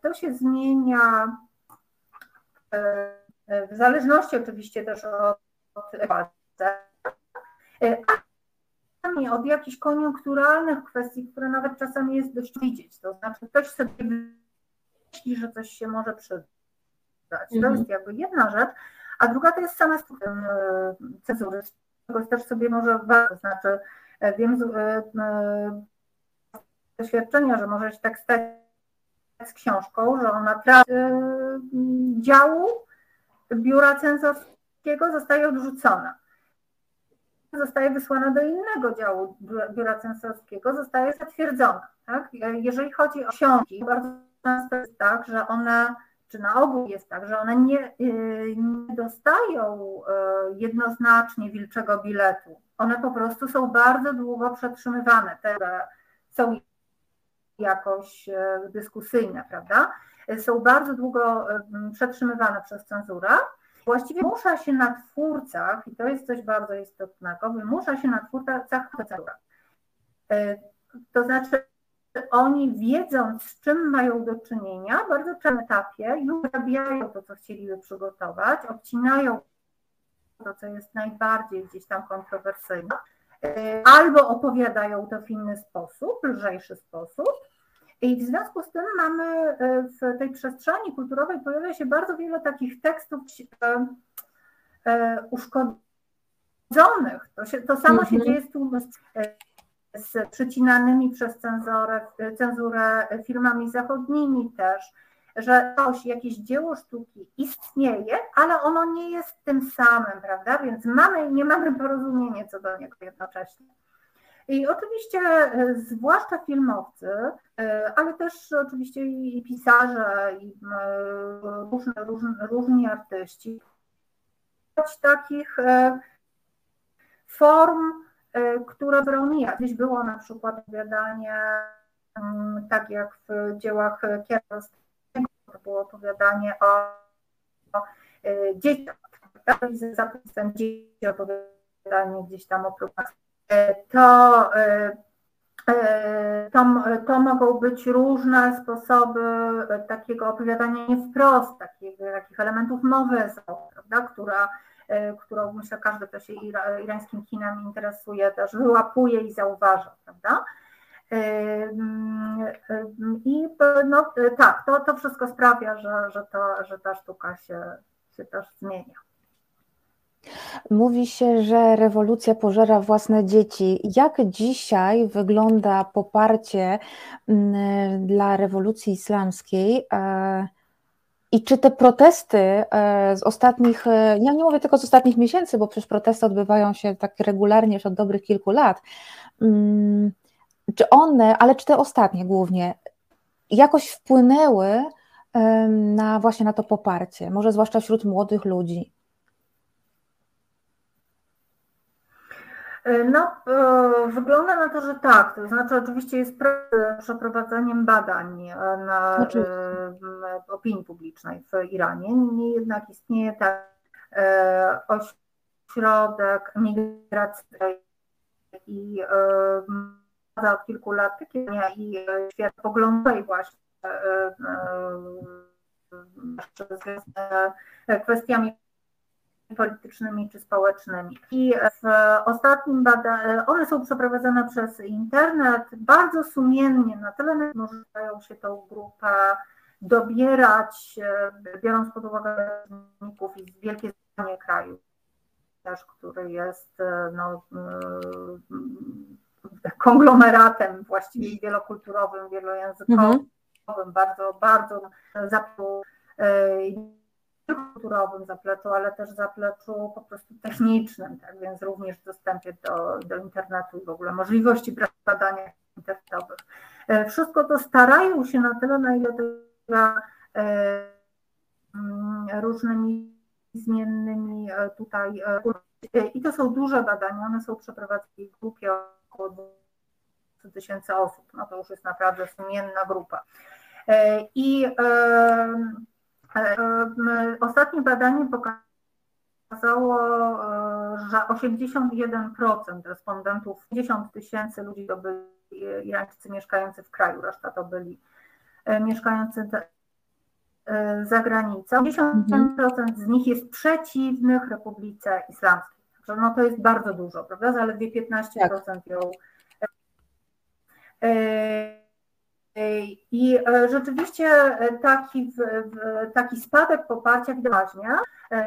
To się zmienia w zależności oczywiście też od, od od jakichś koniunkturalnych kwestii, które nawet czasami jest dość widzieć. To znaczy, ktoś sobie myśli, że coś się może przydać. To mhm. jest jakby jedna rzecz, a druga to jest sama e, cenzury, z czego też sobie może warto, to znaczy e, wiem z e, doświadczenia, że może się tak stać z książką, że ona trafi działu biura cenzorskiego zostaje odrzucona zostaje wysłana do innego działu biura censorskiego, zostaje zatwierdzona. Tak? Jeżeli chodzi o książki, bardzo często jest tak, że one, czy na ogół jest tak, że one nie, y, nie dostają y, jednoznacznie wilczego biletu. One po prostu są bardzo długo przetrzymywane, te, są jakoś y, dyskusyjne, prawda? Są bardzo długo przetrzymywane przez cenzurę Właściwie musza się na twórcach, i to jest coś bardzo istotnego, wymusza się na twórcach cenzura. E, to znaczy, oni wiedząc, z czym mają do czynienia, w bardzo wczesnym etapie już wyrabiają to, co chcieliby przygotować, odcinają to, co jest najbardziej gdzieś tam kontrowersyjne, e, albo opowiadają to w inny sposób, lżejszy sposób, i w związku z tym mamy e, w tej przestrzeni kulturowej pojawia się bardzo wiele takich tekstów e, e, uszkodzonych. To, się, to samo się mhm. dzieje z, z przycinanymi przez cenzorę, cenzurę filmami zachodnimi też, że coś, jakieś dzieło sztuki istnieje, ale ono nie jest tym samym, prawda? Więc mamy nie mamy porozumienia co do niego jednocześnie. I oczywiście, e, zwłaszcza filmowcy, e, ale też oczywiście i pisarze, i e, różne, różne, różni artyści, takich form, które broniła. Gdzieś było na przykład opowiadanie, mm, tak jak w dziełach Kierowskiego, to było opowiadanie o, o dzieciach, tak? z zapisem dzieci, opowiadanie gdzieś tam o próbach to, e, to, to mogą być różne sposoby takiego opowiadania nie wprost, takich, takich elementów mowy, prawda, która, którą myślę każdy, kto się irańskim kinem interesuje, też wyłapuje i zauważa, prawda? I no, tak, to, to wszystko sprawia, że, że, to, że ta sztuka się, się też zmienia. Mówi się, że rewolucja pożera własne dzieci. Jak dzisiaj wygląda poparcie mm, dla rewolucji islamskiej? E, I czy te protesty e, z ostatnich, e, ja nie mówię tylko z ostatnich miesięcy, bo przecież protesty odbywają się tak regularnie już od dobrych kilku lat. Mm, czy one, ale czy te ostatnie głównie, jakoś wpłynęły na właśnie na to poparcie, może zwłaszcza wśród młodych ludzi? No, e, wygląda na to, że tak. To znaczy, oczywiście jest przeprowadzeniem badań e, na opinii publicznej w Iranie. Niemniej jednak istnieje tak ośrodek migracji i od kilku lat takie i światopoglądowej właśnie z kwestiami politycznymi czy społecznymi. I w ostatnim badaniu, one są przeprowadzone przez internet bardzo sumiennie, na tyle możecie się tą grupę dobierać, biorąc pod uwagę czynników i wielkie zdanie kraju, też, który jest no, konglomeratem właściwie wielokulturowym, wielojęzykowym, mhm. bardzo, bardzo zapleczu kulturowym zapleczu, ale też zapleczu po prostu technicznym, tak więc również dostępie do, do internetu i w ogóle możliwości badania internetowych. E, wszystko to starają się na tyle, na ile to e, mm, różnymi zmiennymi e, tutaj i to są duże badania, one są przeprowadzone w grupie około 200 tysięcy osób, no to już jest naprawdę sumienna grupa. I Ostatnie badanie pokazało, że 81% respondentów, 50 tysięcy ludzi to byli Irańczycy mieszkający w kraju, reszta to byli mieszkający za granicą. 50% z nich jest przeciwnych Republice Islamskiej. No to jest bardzo dużo, prawda? Zaledwie 15% tak. ją i e, rzeczywiście e, taki, taki spadek poparcia wyraźnie.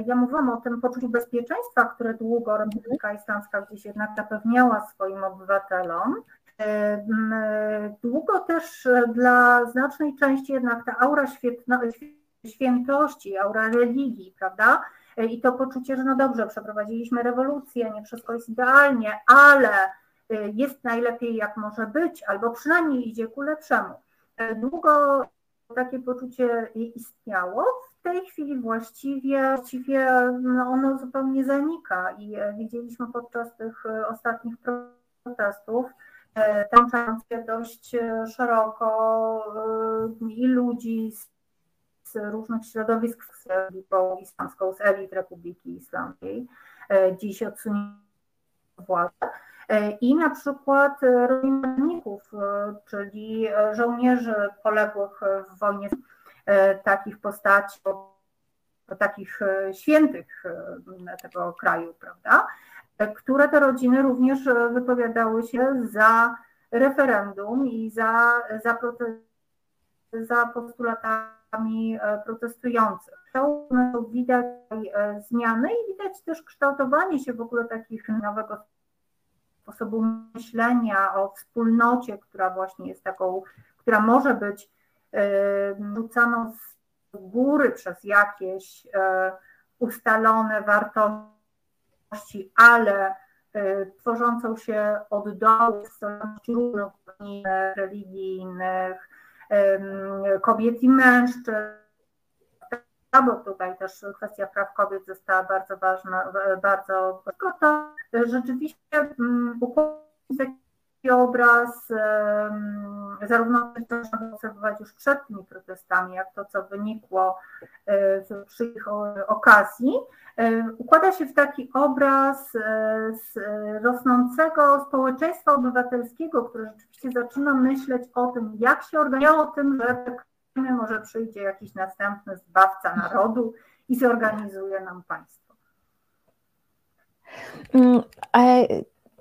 Ja mówiłam o tym poczuciu bezpieczeństwa, które długo Republika Islamska gdzieś jednak zapewniała swoim obywatelom. E, długo też dla znacznej części jednak ta aura świetno, świętości, aura religii, prawda? I to poczucie, że no dobrze, przeprowadziliśmy rewolucję, nie wszystko jest idealnie, ale jest najlepiej jak może być, albo przynajmniej idzie ku lepszemu. Y, długo takie poczucie istniało, w tej chwili właściwie, właściwie no ono zupełnie zanika i e, widzieliśmy podczas tych e, ostatnich protestów, e, tęczące dość szeroko i ludzi z, z różnych środowisk z Republiką Islamską, z elit Republiki Islamskiej, dziś odsunięto władzę. E, i na przykład e, rolników, e, czyli żołnierzy poległych w wojnie, takich postaci, takich świętych tego kraju, prawda? Które te rodziny również wypowiadały się za referendum i za, za, za postulatami protestujących. To widać zmiany i widać też kształtowanie się w ogóle takich nowego sposobu myślenia, o wspólnocie, która właśnie jest taką, która może być rzucaną z góry przez jakieś e, ustalone wartości, ale e, tworzącą się od dołu z różnych religijnych, kobiet i mężczyzn, bo tutaj też kwestia praw kobiet została bardzo ważna, bardzo to rzeczywiście mm, układ obraz, zarówno to można obserwować już przed tymi protestami, jak to, co wynikło e, przy ich okazji, e, układa się w taki obraz e, z rosnącego społeczeństwa obywatelskiego, które rzeczywiście zaczyna myśleć o tym, jak się organizuje, o tym, że może przyjdzie jakiś następny zbawca narodu i zorganizuje nam państwo. Mm,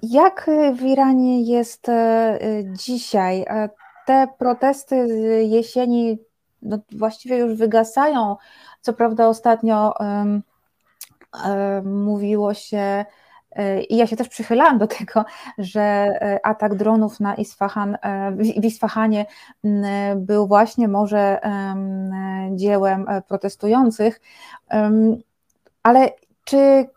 jak w Iranie jest e, dzisiaj? E, te protesty z jesieni no, właściwie już wygasają. Co prawda, ostatnio um, um, mówiło się, i ja się też przychylałam do tego, że atak dronów na Isfahan, w Isfahanie był właśnie może dziełem protestujących, ale czy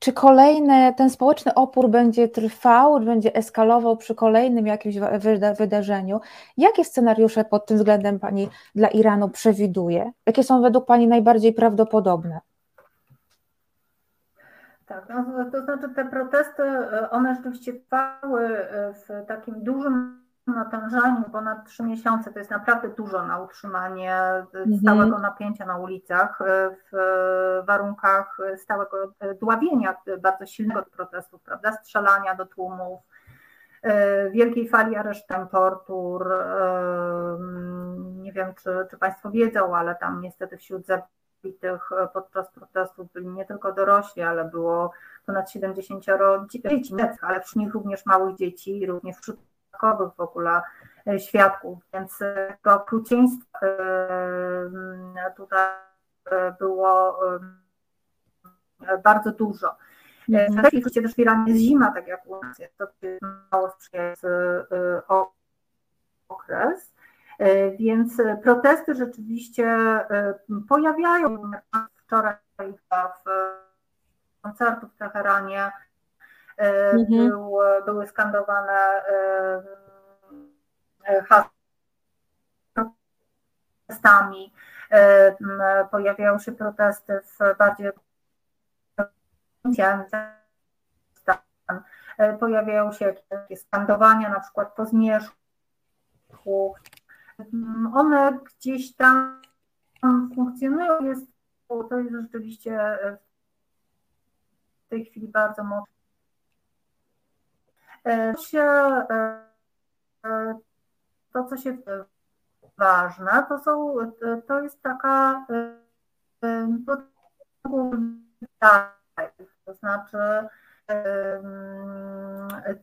czy kolejny, ten społeczny opór będzie trwał, będzie eskalował przy kolejnym jakimś wydarzeniu? Jakie scenariusze pod tym względem Pani dla Iranu przewiduje? Jakie są według Pani najbardziej prawdopodobne? Tak, no, to znaczy te protesty, one rzeczywiście trwały w takim dużym natężeniu ponad trzy miesiące to jest naprawdę dużo na utrzymanie mhm. stałego napięcia na ulicach e, w warunkach stałego dławienia bardzo silnego protestów, prawda, strzelania do tłumów, wielkiej fali aresztem, tortur. E, nie wiem, czy, czy Państwo wiedzą, ale tam niestety wśród zabitych podczas protestów byli nie tylko dorośli, ale było ponad 70 dzieci, ale wśród nich również małych dzieci, również wśród dodatkowych w ogóle e, świadków, więc e, to okrucieństwo e, tutaj było bardzo dużo. Mhm. Oczywiście też w Iranie jest zima, tak jak u nas jest to mało sprzyjający okres, więc protesty rzeczywiście pojawiają. Wczoraj w koncertu w Teheranie mhm. był, były skandowane e, e, e, pojawiały się protesty w bardziej pojawiają się jakieś skandowania, na przykład po zmierzchu. One gdzieś tam funkcjonują, jest, to jest rzeczywiście w tej chwili bardzo mocno E, e, e, to, co się ważne, to są, to jest taka to znaczy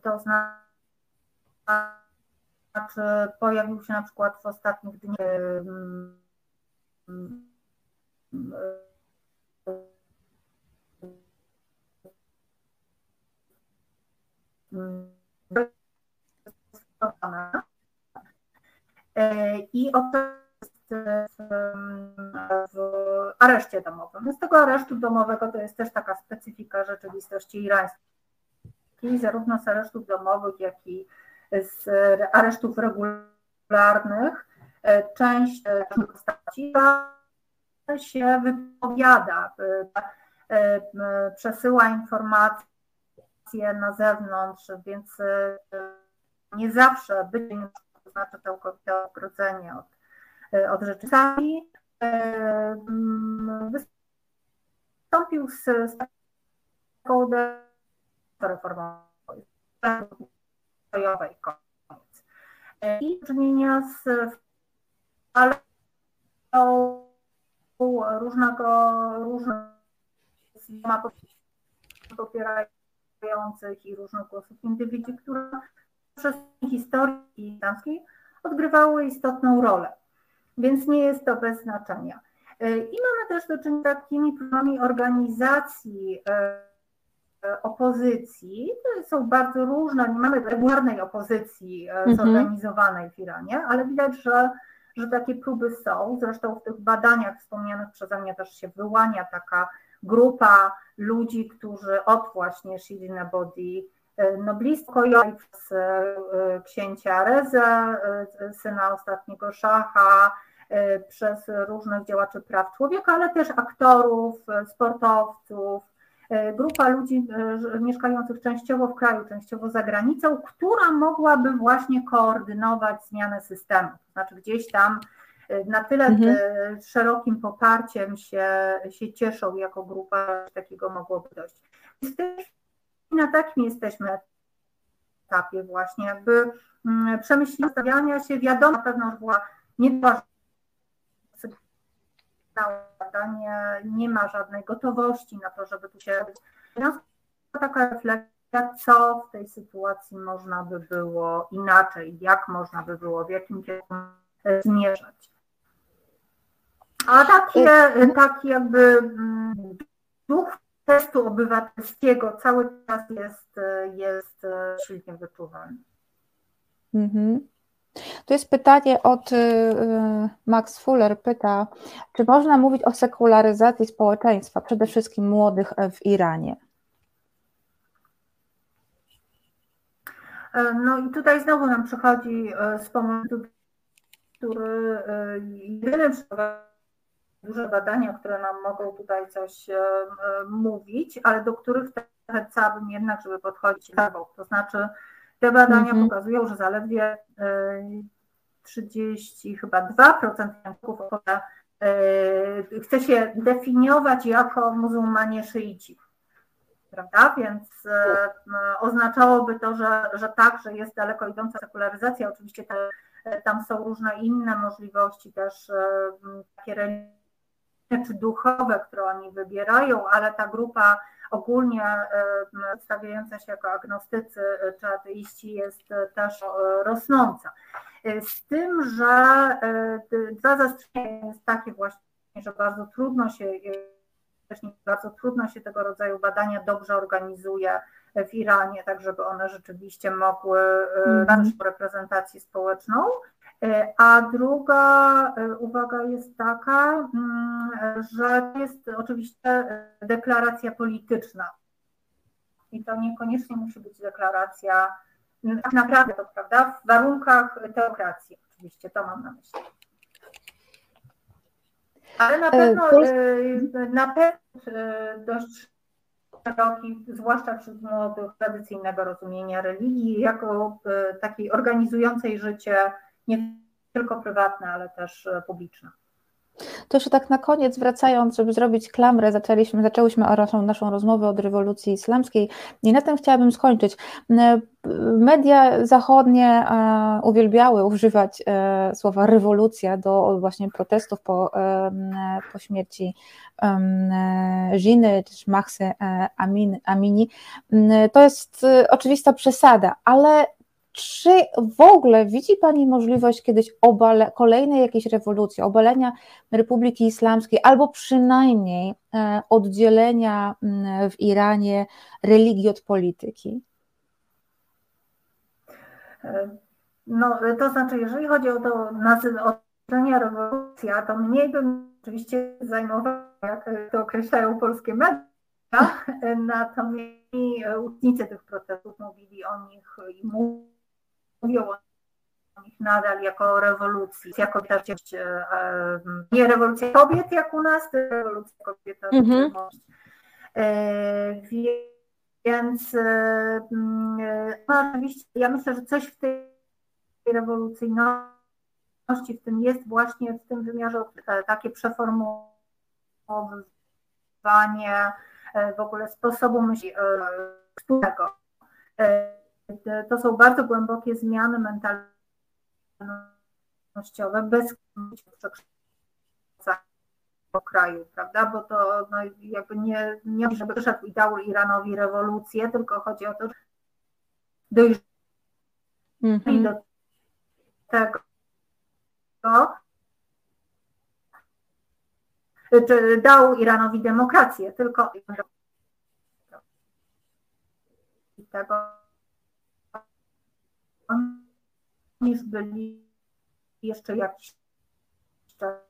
to znaczy pojawił się na przykład w ostatnich dniach i jest w areszcie domowym. Z tego aresztu domowego to jest też taka specyfika rzeczywistości irańskiej, zarówno z aresztów domowych, jak i z aresztów regularnych. Część postaci się wypowiada, przesyła informacje na zewnątrz, więc e, nie zawsze być to znaczy całkowite odgrodzenie od, e, od rzeczy. Sami e, wystąpił z, taką reformą krajowej koniec. I czynienia z ale różnego różnych popierają i różnych głosów indywidów, które przez historii islamskiej odgrywały istotną rolę. Więc nie jest to bez znaczenia. E, I mamy też do czynienia z takimi problemami organizacji e, e, opozycji. Są bardzo różne, nie mamy regularnej opozycji mhm. zorganizowanej w Iranie, ale widać, że, że takie próby są. Zresztą w tych badaniach wspomnianych przeze mnie też się wyłania taka grupa ludzi, którzy od właśnie Shiri Body, e, no blisko przez e, księcia Reza, e, syna ostatniego szacha, przez różnych działaczy praw człowieka, ale też aktorów, sportowców, grupa ludzi mieszkających częściowo w kraju, częściowo za granicą, która mogłaby właśnie koordynować zmianę systemu. To znaczy gdzieś tam na tyle mhm. szerokim poparciem się, się cieszą jako grupa, takiego mogłoby dojść. Na takim jesteśmy etapie właśnie, jakby mm, przemyślenia stawiania się, wiadomo, na pewno już była nie była nie, nie ma żadnej gotowości na to, żeby tu się taka refleksja, co w tej sytuacji można by było inaczej, jak można by było, w jakim kierunku zmierzać. A takie, taki jakby mm, duch testu obywatelskiego cały czas jest, jest silnie wyczuwany. Mhm. Tu jest pytanie od y, Max Fuller, pyta, czy można mówić o sekularyzacji społeczeństwa, przede wszystkim młodych w Iranie? E, no i tutaj znowu nam przychodzi e, z pomysłu, który e, jedynym duże badania, które nam mogą tutaj coś mówić, ale do których chciałabym jednak, żeby podchodzić To znaczy te badania mhm. pokazują, że zaledwie 30, e, chyba 2% Janków e, chce się definiować jako muzułmanie szyici. Prawda? Więc e, oznaczałoby to, że, że tak, że jest daleko idąca sekularyzacja. Oczywiście te, tam są różne inne możliwości też takie religijne czy duchowe, które oni wybierają, ale ta grupa ogólnie przedstawiająca się jako agnostycy e, czy ateiści jest e, też e, rosnąca. Z tym, że dwa zastrzeżenia jest takie właśnie, że bardzo trudno się bardzo trudno się tego rodzaju badania dobrze organizuje w Iranie, tak żeby one rzeczywiście mogły dać mm. reprezentację społeczną. A druga uwaga jest taka, mm, że jest oczywiście deklaracja polityczna i to niekoniecznie musi być deklaracja, tak naprawdę to prawda, w warunkach teokracji, oczywiście, to mam na myśli. Ale na e, pewno, e, na pewno e, dość szeroki, zwłaszcza wśród młodych, tradycyjnego rozumienia religii, jako takiej organizującej życie nie tylko prywatne, ale też publiczne. To jeszcze tak na koniec, wracając, żeby zrobić klamrę, zaczęliśmy, zaczęłyśmy naszą, naszą rozmowę od rewolucji islamskiej i na tym chciałabym skończyć. Media zachodnie e, uwielbiały używać e, słowa rewolucja do właśnie protestów po, po śmierci Żiny czy Machsy Amin, Amini. To jest e, oczywista przesada, ale czy w ogóle widzi Pani możliwość kiedyś obale, kolejnej jakiejś rewolucji, obalenia Republiki Islamskiej, albo przynajmniej e, oddzielenia w Iranie religii od polityki? E, no, to znaczy, jeżeli chodzi o to nazywanie rewolucja, to mniej bym oczywiście zajmowała, jak to określają polskie media, natomiast uczestnicy tych protestów mówili o nich i mówili mówią o nich nadal jako rewolucji, jako też e, nie rewolucja kobiet jak u nas, to rewolucja kobiet. Mhm. E, więc e, no, oczywiście ja myślę, że coś w tej rewolucyjności w tym jest właśnie w tym wymiarze takie przeformułowanie w ogóle sposobu myśli wspólnego to są bardzo głębokie zmiany mentalnościowe bez kraju, prawda? Bo to no, jakby nie, nie żeby przyszedł i dał Iranowi rewolucję, tylko chodzi o to, że dojrzeli mm -hmm. do tego, czy dał Iranowi demokrację, tylko tego niż byli jeszcze jakiś czas.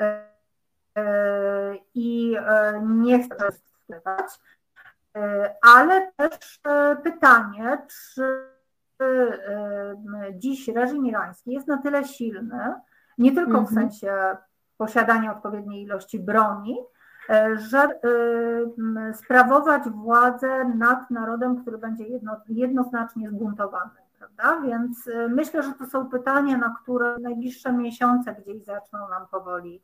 E, e, I e, nie chcę wpływać, ale też pytanie, czy dziś reżim irański jest na tyle silny, nie tylko w mhm. sensie posiadania odpowiedniej ilości broni, że sprawować władzę nad narodem, który będzie jedno, jednoznacznie zbuntowany. Prawda? Więc myślę, że to są pytania, na które najbliższe miesiące gdzieś zaczną nam powoli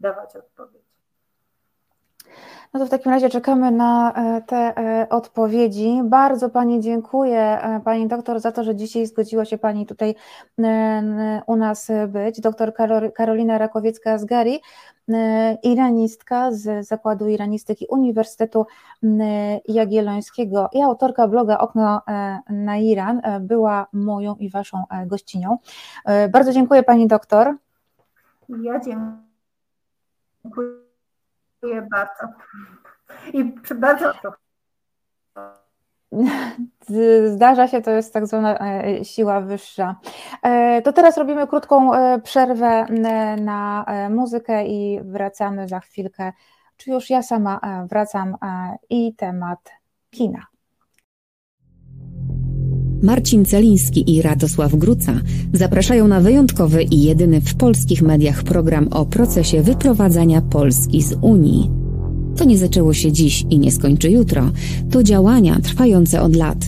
dawać odpowiedź. No to w takim razie czekamy na e, te e, odpowiedzi. Bardzo Pani dziękuję, e, Pani doktor, za to, że dzisiaj zgodziła się Pani tutaj u nas być. Doktor Karolina Rakowiecka z Gari, iranistka z Zakładu Iranistyki Uniwersytetu Jagiellońskiego i autorka bloga Okno na Iran, była moją i Waszą gościnią. Bardzo dziękuję Pani doktor. Ja dziękuję. Dziękuję bardzo. I bardzo Zdarza się, to jest tak zwana e, siła wyższa. E, to teraz robimy krótką e, przerwę na muzykę i wracamy za chwilkę. Czy już ja sama wracam i temat kina. Marcin Celiński i Radosław Gruca zapraszają na wyjątkowy i jedyny w polskich mediach program o procesie wyprowadzania Polski z Unii. To nie zaczęło się dziś i nie skończy jutro, to działania trwające od lat.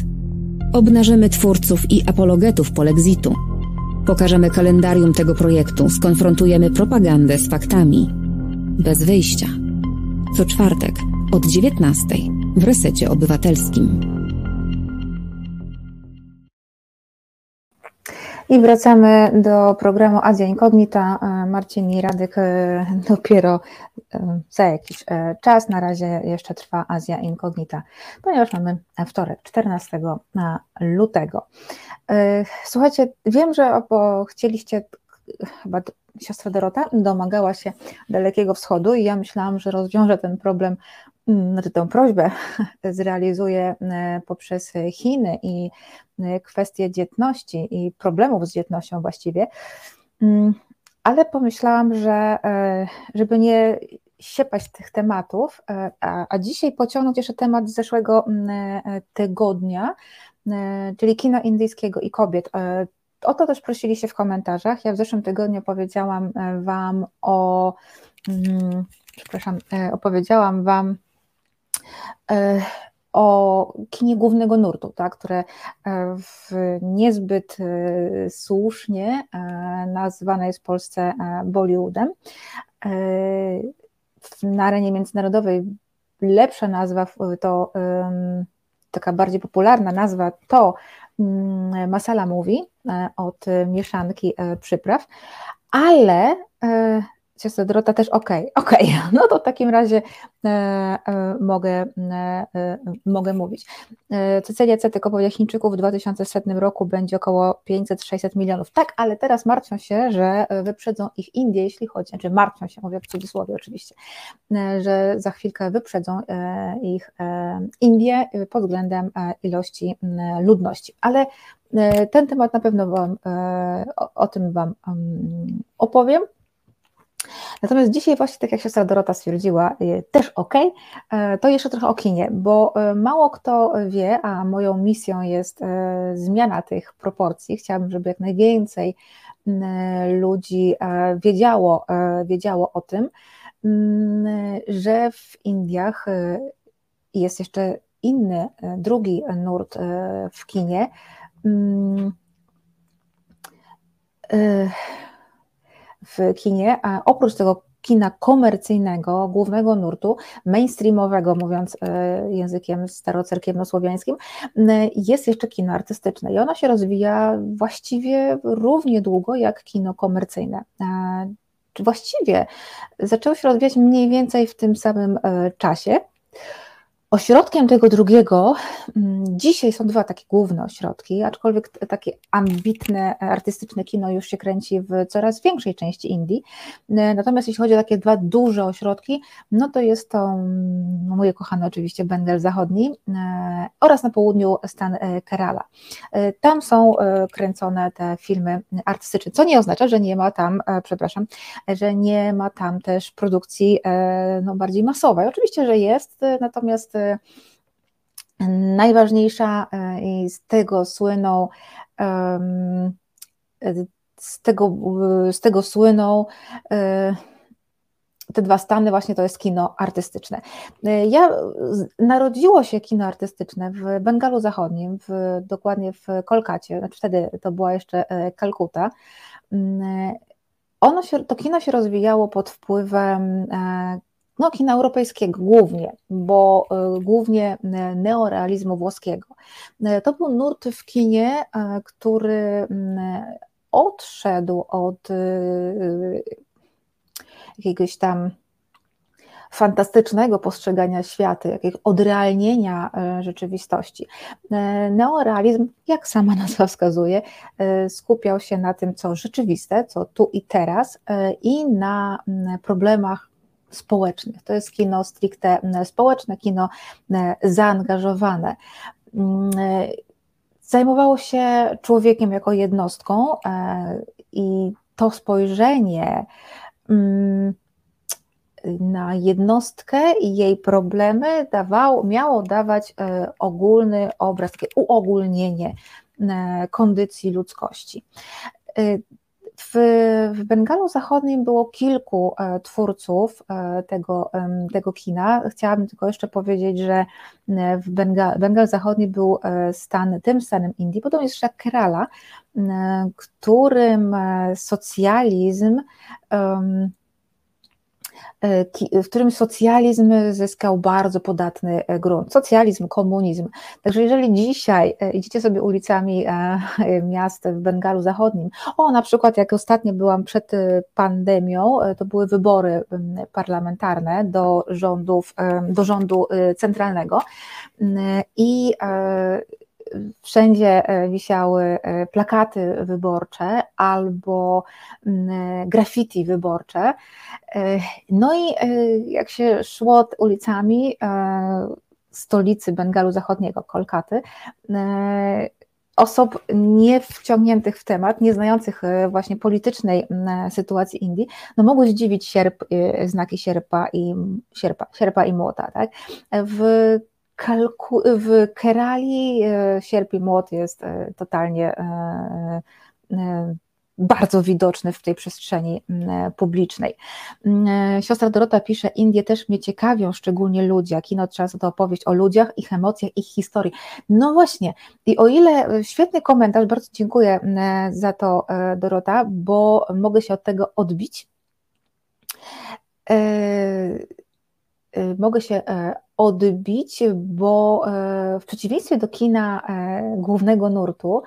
Obnażymy twórców i apologetów polexitu. Pokażemy kalendarium tego projektu, skonfrontujemy propagandę z faktami. Bez wyjścia. Co czwartek od 19 w resecie obywatelskim. I wracamy do programu Azja Inkognita. E, Marcin i Radek e, dopiero e, za jakiś czas. Na razie jeszcze trwa Azja Inkognita, ponieważ mamy wtorek, 14 lutego. Słuchajcie, wiem, że chcieliście chyba siostra Dorota domagała się Dalekiego Wschodu i ja myślałam, że rozwiąże ten problem, znaczy tę prośbę zrealizuje poprzez Chiny i Y, kwestie dzietności i problemów z dzietnością właściwie, mm, ale pomyślałam, że y, żeby nie siepać tych tematów, y, a, a dzisiaj pociągnąć jeszcze temat z zeszłego mm, tygodnia, czyli kina indyjskiego i kobiet. O to też prosiliście w komentarzach. Ja w zeszłym tygodniu powiedziałam Wam o, mm, przepraszam, opowiedziałam Wam o kinie głównego nurtu, tak, które e, w niezbyt e, słusznie e, nazywane jest w Polsce Bollywoodem. Na arenie międzynarodowej lepsza nazwa to taka bardziej popularna nazwa to mm, masala movie od mieszanki przypraw, ale siostra Dorota też ok, ok, no to w takim razie e, e, mogę, e, e mogę mówić. E, Cecelia Cetek opowiedziała Chińczyków w 2100 roku będzie około 500-600 milionów. Tak, ale teraz martwią się, że wyprzedzą ich Indie, jeśli chodzi, znaczy martwią się, mówię w cudzysłowie oczywiście, e, że za chwilkę wyprzedzą ich Indie pod względem ilości ludności. Ale ten temat na pewno wam, o, o tym Wam opowiem. Natomiast dzisiaj właśnie, tak jak siostra Dorota stwierdziła, y, też ok, to jeszcze trochę o kinie, bo e, mało kto wie, a moją misją jest e, zmiana tych proporcji. Chciałabym, żeby jak najwięcej ludzi wiedziało, wiedziało o tym, że w Indiach jest jeszcze inny, drugi nurt w kinie w kinie, a oprócz tego kina komercyjnego, głównego nurtu, mainstreamowego, mówiąc e, językiem starocerkiewnosłowiańskim, jest jeszcze kino artystyczne i ono się rozwija właściwie równie długo jak kino komercyjne. Właściwie zaczęło się rozwijać mniej więcej w tym samym e, czasie. Ośrodkiem tego drugiego, mm, dzisiaj są dwa takie główne ośrodki, aczkolwiek takie ambitne, artystyczne kino już się kręci w coraz większej części Indii. E, natomiast jeśli chodzi o takie dwa duże ośrodki, no to jest to mm, moje kochane oczywiście Bengal Zachodni e, oraz na południu stan e, Kerala. Tam są kręcone te filmy artystyczne, co nie oznacza, że nie ma tam, przepraszam, że nie ma tam też produkcji no, bardziej masowej. Oczywiście, że jest, natomiast najważniejsza e, i z tego słyną z tego, z tego słyną te dwa stany właśnie to jest kino artystyczne. Ja, narodziło się kino artystyczne w Bengalu Zachodnim, w, dokładnie w Kolkacie, znaczy wtedy to była jeszcze Kalkuta. Ono się, to kino się rozwijało pod wpływem no, kina europejskiego głównie, bo y, głównie y, neorealizmu włoskiego. Y, to był nurt w kinie, który mm, odszedł od jakiegoś tam fantastycznego postrzegania świata, jakiegoś odrealnienia rzeczywistości. Neorealizm, jak sama nazwa wskazuje, skupiał się na tym, co rzeczywiste, co tu i teraz i na mm, problemach społecznych. To jest kino stricte społeczne, kino zaangażowane. Zajmowało się człowiekiem jako jednostką e, i to spojrzenie na jednostkę i jej problemy dawało, miało dawać e, ogólny obraz, takie uogólnienie e, kondycji ludzkości. W, w Bengalu Zachodnim było kilku e, twórców e, tego, tego kina. Chciałabym tylko jeszcze powiedzieć, że e, w Bengal, Bengal Zachodni był stan, tym stanem Indii, podobnie jest jeszcze Kerala, którym socjalizm w którym socjalizm zyskał bardzo podatny e, grunt. Socjalizm, komunizm. Także jeżeli dzisiaj e, idziecie sobie ulicami miast w Bengalu Zachodnim, o na przykład jak ostatnio byłam przed pandemią, to były wybory parlamentarne do rządów, do rządu centralnego i wszędzie e, wisiały e, plakaty wyborcze albo e, graffiti wyborcze. No i jak się szło ulicami stolicy Bengalu Zachodniego, Kolkaty, osób nie wciągniętych w temat, nie znających właśnie politycznej sytuacji Indii, no mogły zdziwić sierp, znaki sierpa i sierpa, sierpa i młota. Tak? W Kalku w Kerali e, sierp i młot jest e, totalnie e, bardzo widoczny w tej przestrzeni publicznej. Siostra Dorota pisze, Indie też mnie ciekawią, szczególnie ludzie, kino często to opowieść o ludziach, ich emocjach, ich historii. No właśnie, i o ile świetny komentarz, bardzo dziękuję za to Dorota, bo mogę się od tego odbić. Mogę się odbić, bo e, w przeciwieństwie do kina e, głównego nurtu,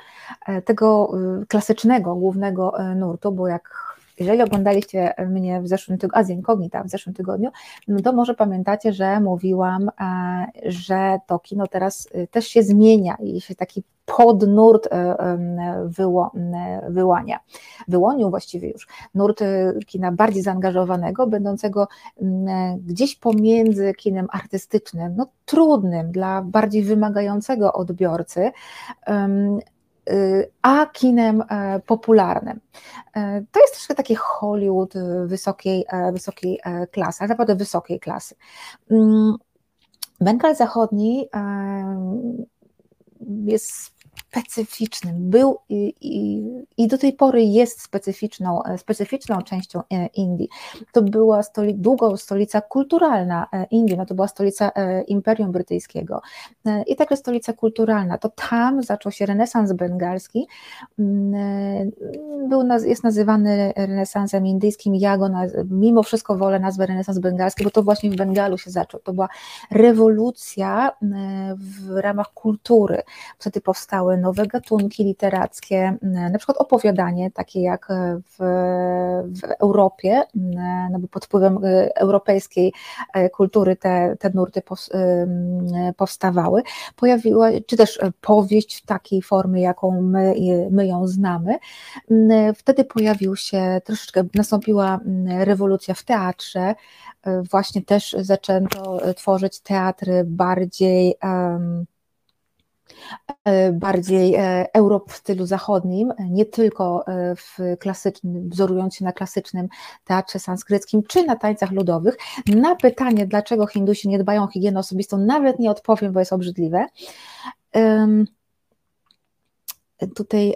e, tego klasycznego głównego nurtu, bo jak jeżeli oglądaliście mnie w zeszłym tygodniu, Azję Incognita w zeszłym tygodniu, no to może pamiętacie, że mówiłam, e, że to kino teraz e, też się zmienia i się taki podnurt e, wyło, wyłania. Wyłonił właściwie już nurt kina bardziej zaangażowanego, będącego gdzieś pomiędzy kinem artystycznym, no trudnym dla bardziej wymagającego odbiorcy, a kinem e, popularnym. E, to jest troszkę taki Hollywood wysokiej, e, wysokiej klasy, ale naprawdę wysokiej klasy. Mm, Bengal Zachodni jest specyficznym, był i, i, i, do tej pory jest specyficzną, e, specyficzną częścią e, Indii. To była stoli, długo stolica kulturalna e, Indii, no to była stolica Imperium Brytyjskiego i także stolica kulturalna. To tam zaczął się renesans bengalski, mm, był, jest nazywany renesansem indyjskim, ja go mimo wszystko wolę nazwę renesans bengalski, bo to właśnie w Bengalu się zaczął. To była rewolucja w ramach kultury. Wtedy powstały nowe gatunki literackie, na przykład opowiadanie, takie jak w, w Europie, no bo pod wpływem e, europejskiej e, kultury te, te nurty powstawały, pojawiła, czy też powieść w takiej formie, jaką my, my ją znamy. Wtedy pojawił się, troszeczkę nastąpiła rewolucja w teatrze, e, właśnie też zaczęto tworzyć teatry bardziej um, E, bardziej e, Europ w stylu zachodnim, nie tylko e, w klasycznym, wzorując się na klasycznym teatrze sanskryckim czy na tańcach ludowych. Na pytanie, dlaczego Hindusi nie dbają o higienę osobistą, nawet nie odpowiem, bo jest obrzydliwe. Tutaj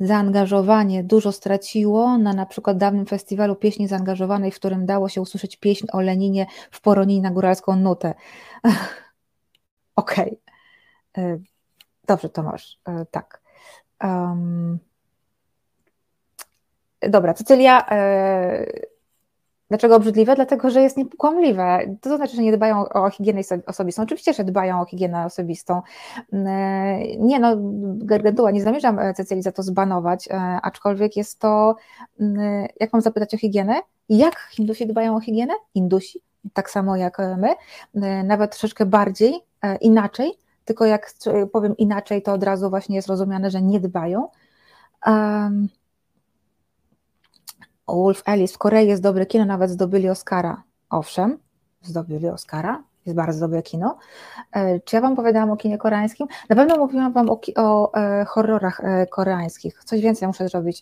zaangażowanie dużo straciło na na przykład dawnym festiwalu pieśni zaangażowanej, w którym dało się usłyszeć pieśń o Leninie w Poroni na góralską nutę. Okej. Okay. Dobrze, Tomasz, tak. Um, dobra, Cecylia, Dlaczego obrzydliwe? Dlatego, że jest niekłamliwe. To znaczy, że nie dbają o higienę osobistą. Oczywiście, że dbają o higienę osobistą. Mm, nie no, Gargantua, nie zamierzam e, Cecylii za to zbanować, e, aczkolwiek jest to, mm, jak mam zapytać o higienę? Jak Hindusi dbają o higienę? Indusi, tak samo jak my, e, nawet troszeczkę bardziej, inaczej, tylko jak powiem inaczej, to od razu właśnie jest rozumiane, że nie dbają. Um, Wolf Alice w Korei jest dobre kino, nawet zdobyli Oscara. Owszem, zdobyli Oscara, jest bardzo dobre kino. E, czy ja Wam powiedziałam o kinie koreańskim? Na pewno mówiłam Wam o, o e, horrorach e, koreańskich. Coś więcej muszę zrobić.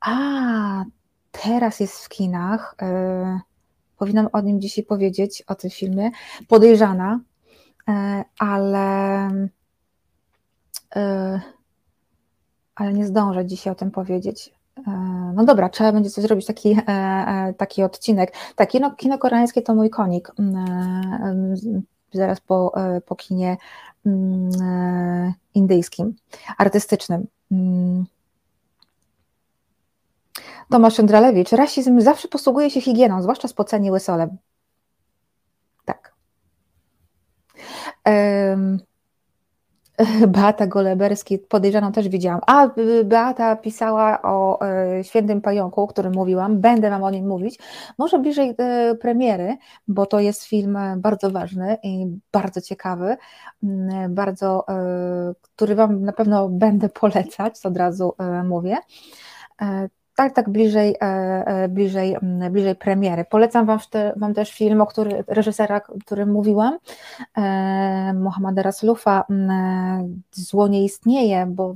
A, teraz jest w kinach. Powinnam o nim dzisiaj powiedzieć, o tym filmie. Podejrzana, ale ale nie zdążę dzisiaj o tym powiedzieć. E, no dobra, trzeba będzie coś zrobić, taki, e, e, taki odcinek. Tak, kino, kino koreańskie to mój konik. Mm, zaraz po, po kinie mm, indyjskim, artystycznym. Mm. Tomasz Jędralewicz, rasizm zawsze posługuje się higieną, zwłaszcza spocenie łysolem. Tak. Um, Beata Goleberski, podejrzaną też widziałam. A, Beata pisała o e, Świętym Pająku, o którym mówiłam, będę Wam o nim mówić. Może bliżej e, premiery, bo to jest film bardzo ważny i bardzo ciekawy, bardzo, e, który Wam na pewno będę polecać, od razu mówię tak, tak, bliżej, e, e, bliżej, bliżej premiery. Polecam wam, wam też film, o który, reżysera, o którym mówiłam, e, Mohameda Raslufa, Zło nie istnieje, bo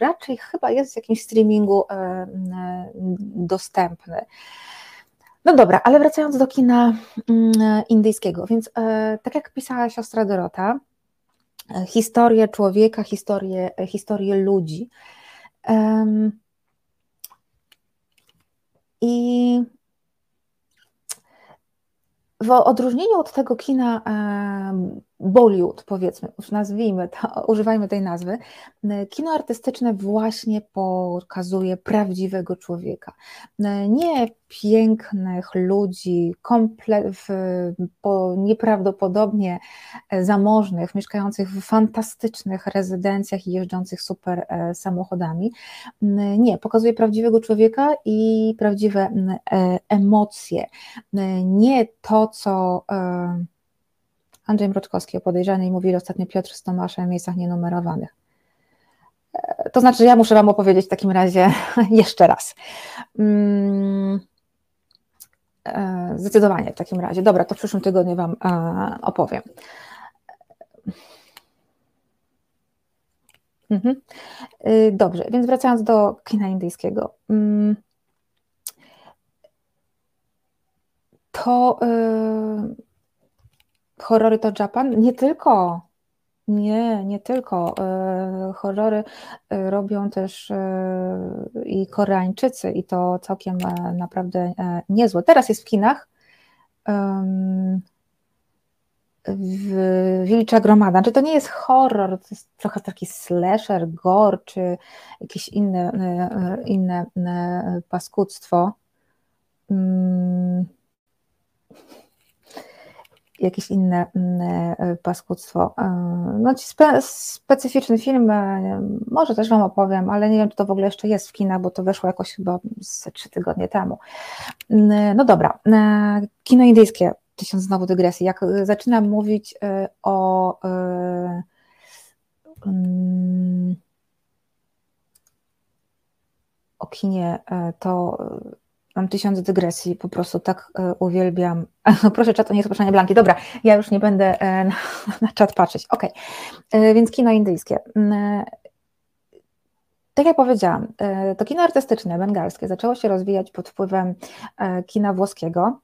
raczej chyba jest w jakimś streamingu dostępny. No dobra, ale wracając do kina indyjskiego, więc tak jak pisała siostra Dorota, historię człowieka, historię, historię ludzi. I w odróżnieniu od tego kina Bollywood, powiedzmy, już nazwijmy to, używajmy tej nazwy, kino artystyczne właśnie pokazuje prawdziwego człowieka. Nie pięknych ludzi, komple- w, po nieprawdopodobnie zamożnych, mieszkających w fantastycznych rezydencjach i jeżdżących super e, samochodami. Nie, pokazuje prawdziwego człowieka i prawdziwe e, emocje. Nie to, co e, Andrzej Mroczkowski o podejrzanej mówili ostatnio Piotr z Tomaszem w miejscach nienumerowanych. E, to znaczy, ja muszę Wam opowiedzieć w takim razie jeszcze raz. Mm, e, zdecydowanie w takim razie. Dobra, to w przyszłym tygodniu Wam e, opowiem. Mhm. Dobrze, więc wracając do kina indyjskiego. Mm, to horrory to Japan? Nie tylko. Nie, nie tylko. E, horrory e, robią też e, i Koreańczycy i to całkiem naprawdę niezłe. Teraz jest w kinach w Wilcza Gromada. Czy to nie jest horror, to jest trochę taki slasher, gore, czy jakieś inne, inne paskudztwo. Jakieś inne e, paskudztwo. E, no, spe, specyficzny film, e, może też Wam opowiem, ale nie wiem, czy to w ogóle jeszcze jest w kinach, bo to weszło jakoś chyba z trzy tygodnie temu. No dobra, kino indyjskie, tysiąc znowu dygresji. Jak zaczynam mówić o mm, o kinie, to Mam tysiąc dygresji, po prostu tak e, uwielbiam. Proszę, czat o niesłyszanie Blanki. Dobra, ja już nie będę e, na, na czat patrzeć. Ok, e, więc kino indyjskie. Mm, tak jak powiedziałam, to kino artystyczne, bengalskie, zaczęło się rozwijać pod wpływem kina włoskiego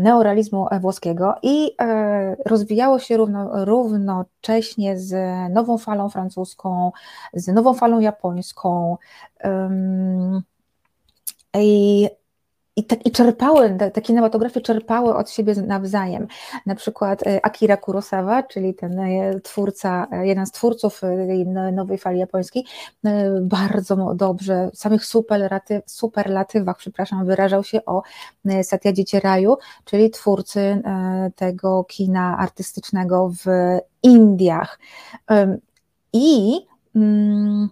neorealizmu włoskiego i rozwijało się równo, równocześnie z nową falą francuską, z nową falą japońską. I i, te, i czerpały, te kinematografie czerpały od siebie nawzajem. Na przykład e, Akira Kurosawa, czyli ten e, twórca, e, jeden z twórców nowej fali japońskiej, bardzo dobrze, w samych superlatyw, superlatywach, przepraszam, wyrażał się o Satyajdzie Raju, czyli twórcy tego kina artystycznego w Indiach. I mm,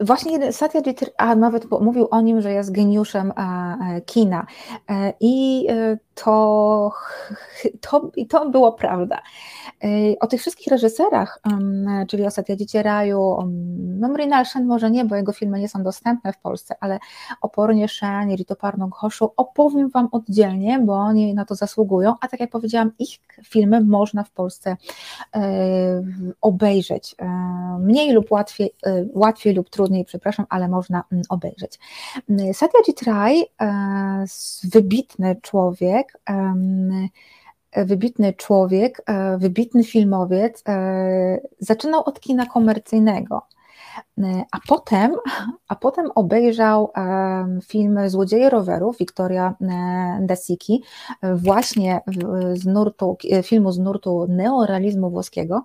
Właśnie Satyajit, a nawet mówił o nim, że jest geniuszem kina. I to, to, to było prawda. O tych wszystkich reżyserach, czyli o Satyajicie Raju, no Mrinal Shen może nie, bo jego filmy nie są dostępne w Polsce, ale o Pornie Shen i Ritoparno Ghoszu opowiem Wam oddzielnie, bo oni na to zasługują, a tak jak powiedziałam, ich filmy można w Polsce obejrzeć. Mniej lub łatwiej, łatwiej lub trudniej, przepraszam, ale można obejrzeć. Satyajit Ray, wybitny człowiek, wybitny człowiek, e, wybitny filmowiec, e, zaczynał od kina komercyjnego. E, a potem, a potem obejrzał film Złodzieje rowerów Wiktoria Desiki, właśnie z nurtu, filmu z nurtu neorealizmu włoskiego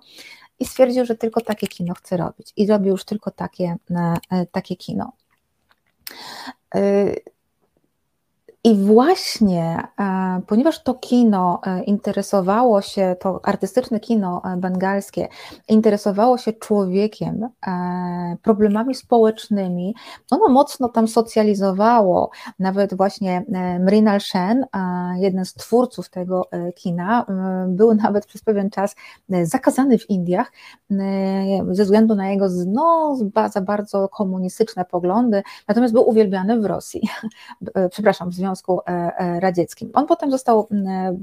i stwierdził, że tylko takie kino chce robić i robił już tylko takie, takie kino. I właśnie, e, ponieważ to kino e, interesowało się, to artystyczne kino e, bengalskie interesowało się człowiekiem, problemami społecznymi, ono mocno tam socjalizowało. Nawet właśnie Mrinal Shen, jeden z twórców tego kina, był nawet przez pewien czas zakazany w Indiach ze względu na jego no, za bardzo komunistyczne poglądy, natomiast był uwielbiany w Rosji, przepraszam, w Związku Związku e, e, Radzieckim. On potem został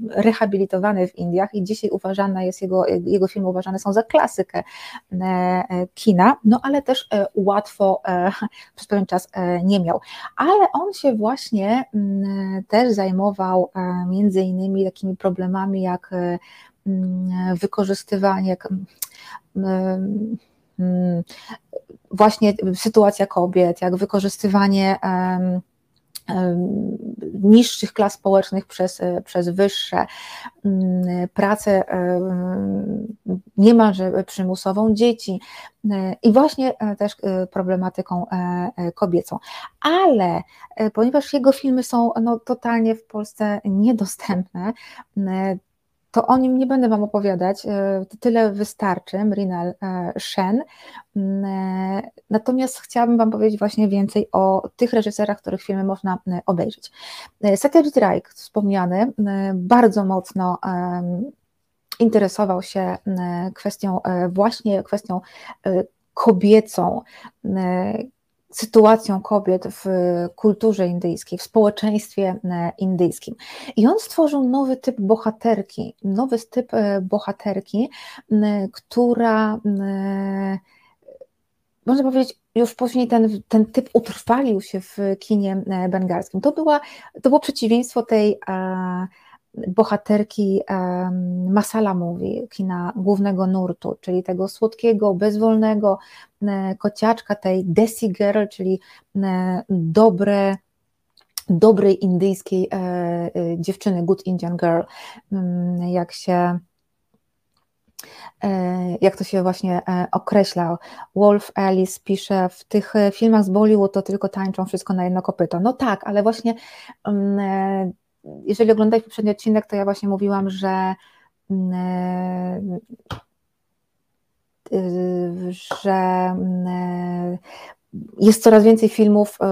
rehabilitowany w Indiach i dzisiaj uważana jest jego, jego filmy uważane są za klasykę e, kina, no ale też łatwo przez pewien czas nie miał. Ale on się właśnie też zajmował między innymi takimi problemami jak wykorzystywanie, jak właśnie sytuacja kobiet, jak wykorzystywanie niższych klas społecznych przez, e, przez wyższe, mm, pracę niemalże przymusową dzieci e, i właśnie e, też problematyką kobiecą. Ale ponieważ jego filmy są no, totalnie w Polsce niedostępne, to o nim nie będę Wam opowiadać, e, tyle wystarczy, Mrinal e, Shen. Mm, e, natomiast chciałabym Wam powiedzieć właśnie więcej o tych reżyserach, których filmy można obejrzeć. Satyajit Ray, wspomniany, bardzo mocno interesował się kwestią, właśnie kwestią kobiecą, sytuacją kobiet w kulturze indyjskiej, w społeczeństwie e, indyjskim. I on stworzył nowy typ bohaterki, nowy typ e, bohaterki, która można powiedzieć, już później ten, ten typ utrwalił się w kinie e, bengalskim. To, była, to było przeciwieństwo tej bohaterki masala movie, kina głównego nurtu, czyli tego słodkiego, bezwolnego e, kociaczka, tej desi girl, czyli e, dobre, dobrej indyjskiej e, dziewczyny, good Indian girl, mm, jak się jak to się właśnie określa. Wolf Alice pisze, w tych filmach z Bollywood to tylko tańczą wszystko na jedno kopyto. No tak, ale właśnie mm, jeżeli oglądałeś poprzedni odcinek, to ja właśnie mówiłam, że mm, e, że mm, e, jest coraz więcej filmów e,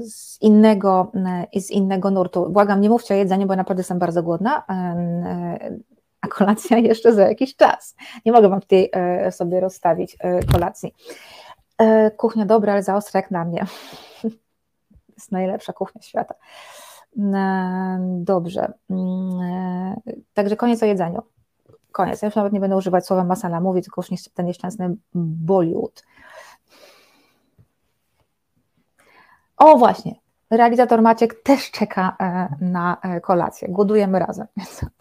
z innego, z innego nurtu. Błagam, nie mówcie o jedzeniu, bo naprawdę jestem bardzo głodna, a kolacja jeszcze za jakiś czas. Nie mogę Wam tutaj sobie rozstawić kolacji. Kuchnia dobra, ale za ostra jak na mnie. jest najlepsza kuchnia świata. E, dobrze. Mm, e, także koniec o jedzeniu. Koniec. Ja już nawet nie będę używać słowa masala mówi, tylko już ten nieszczęsny Bollywood. O właśnie, realizator Maciek też czeka na kolację. Głodujemy razem,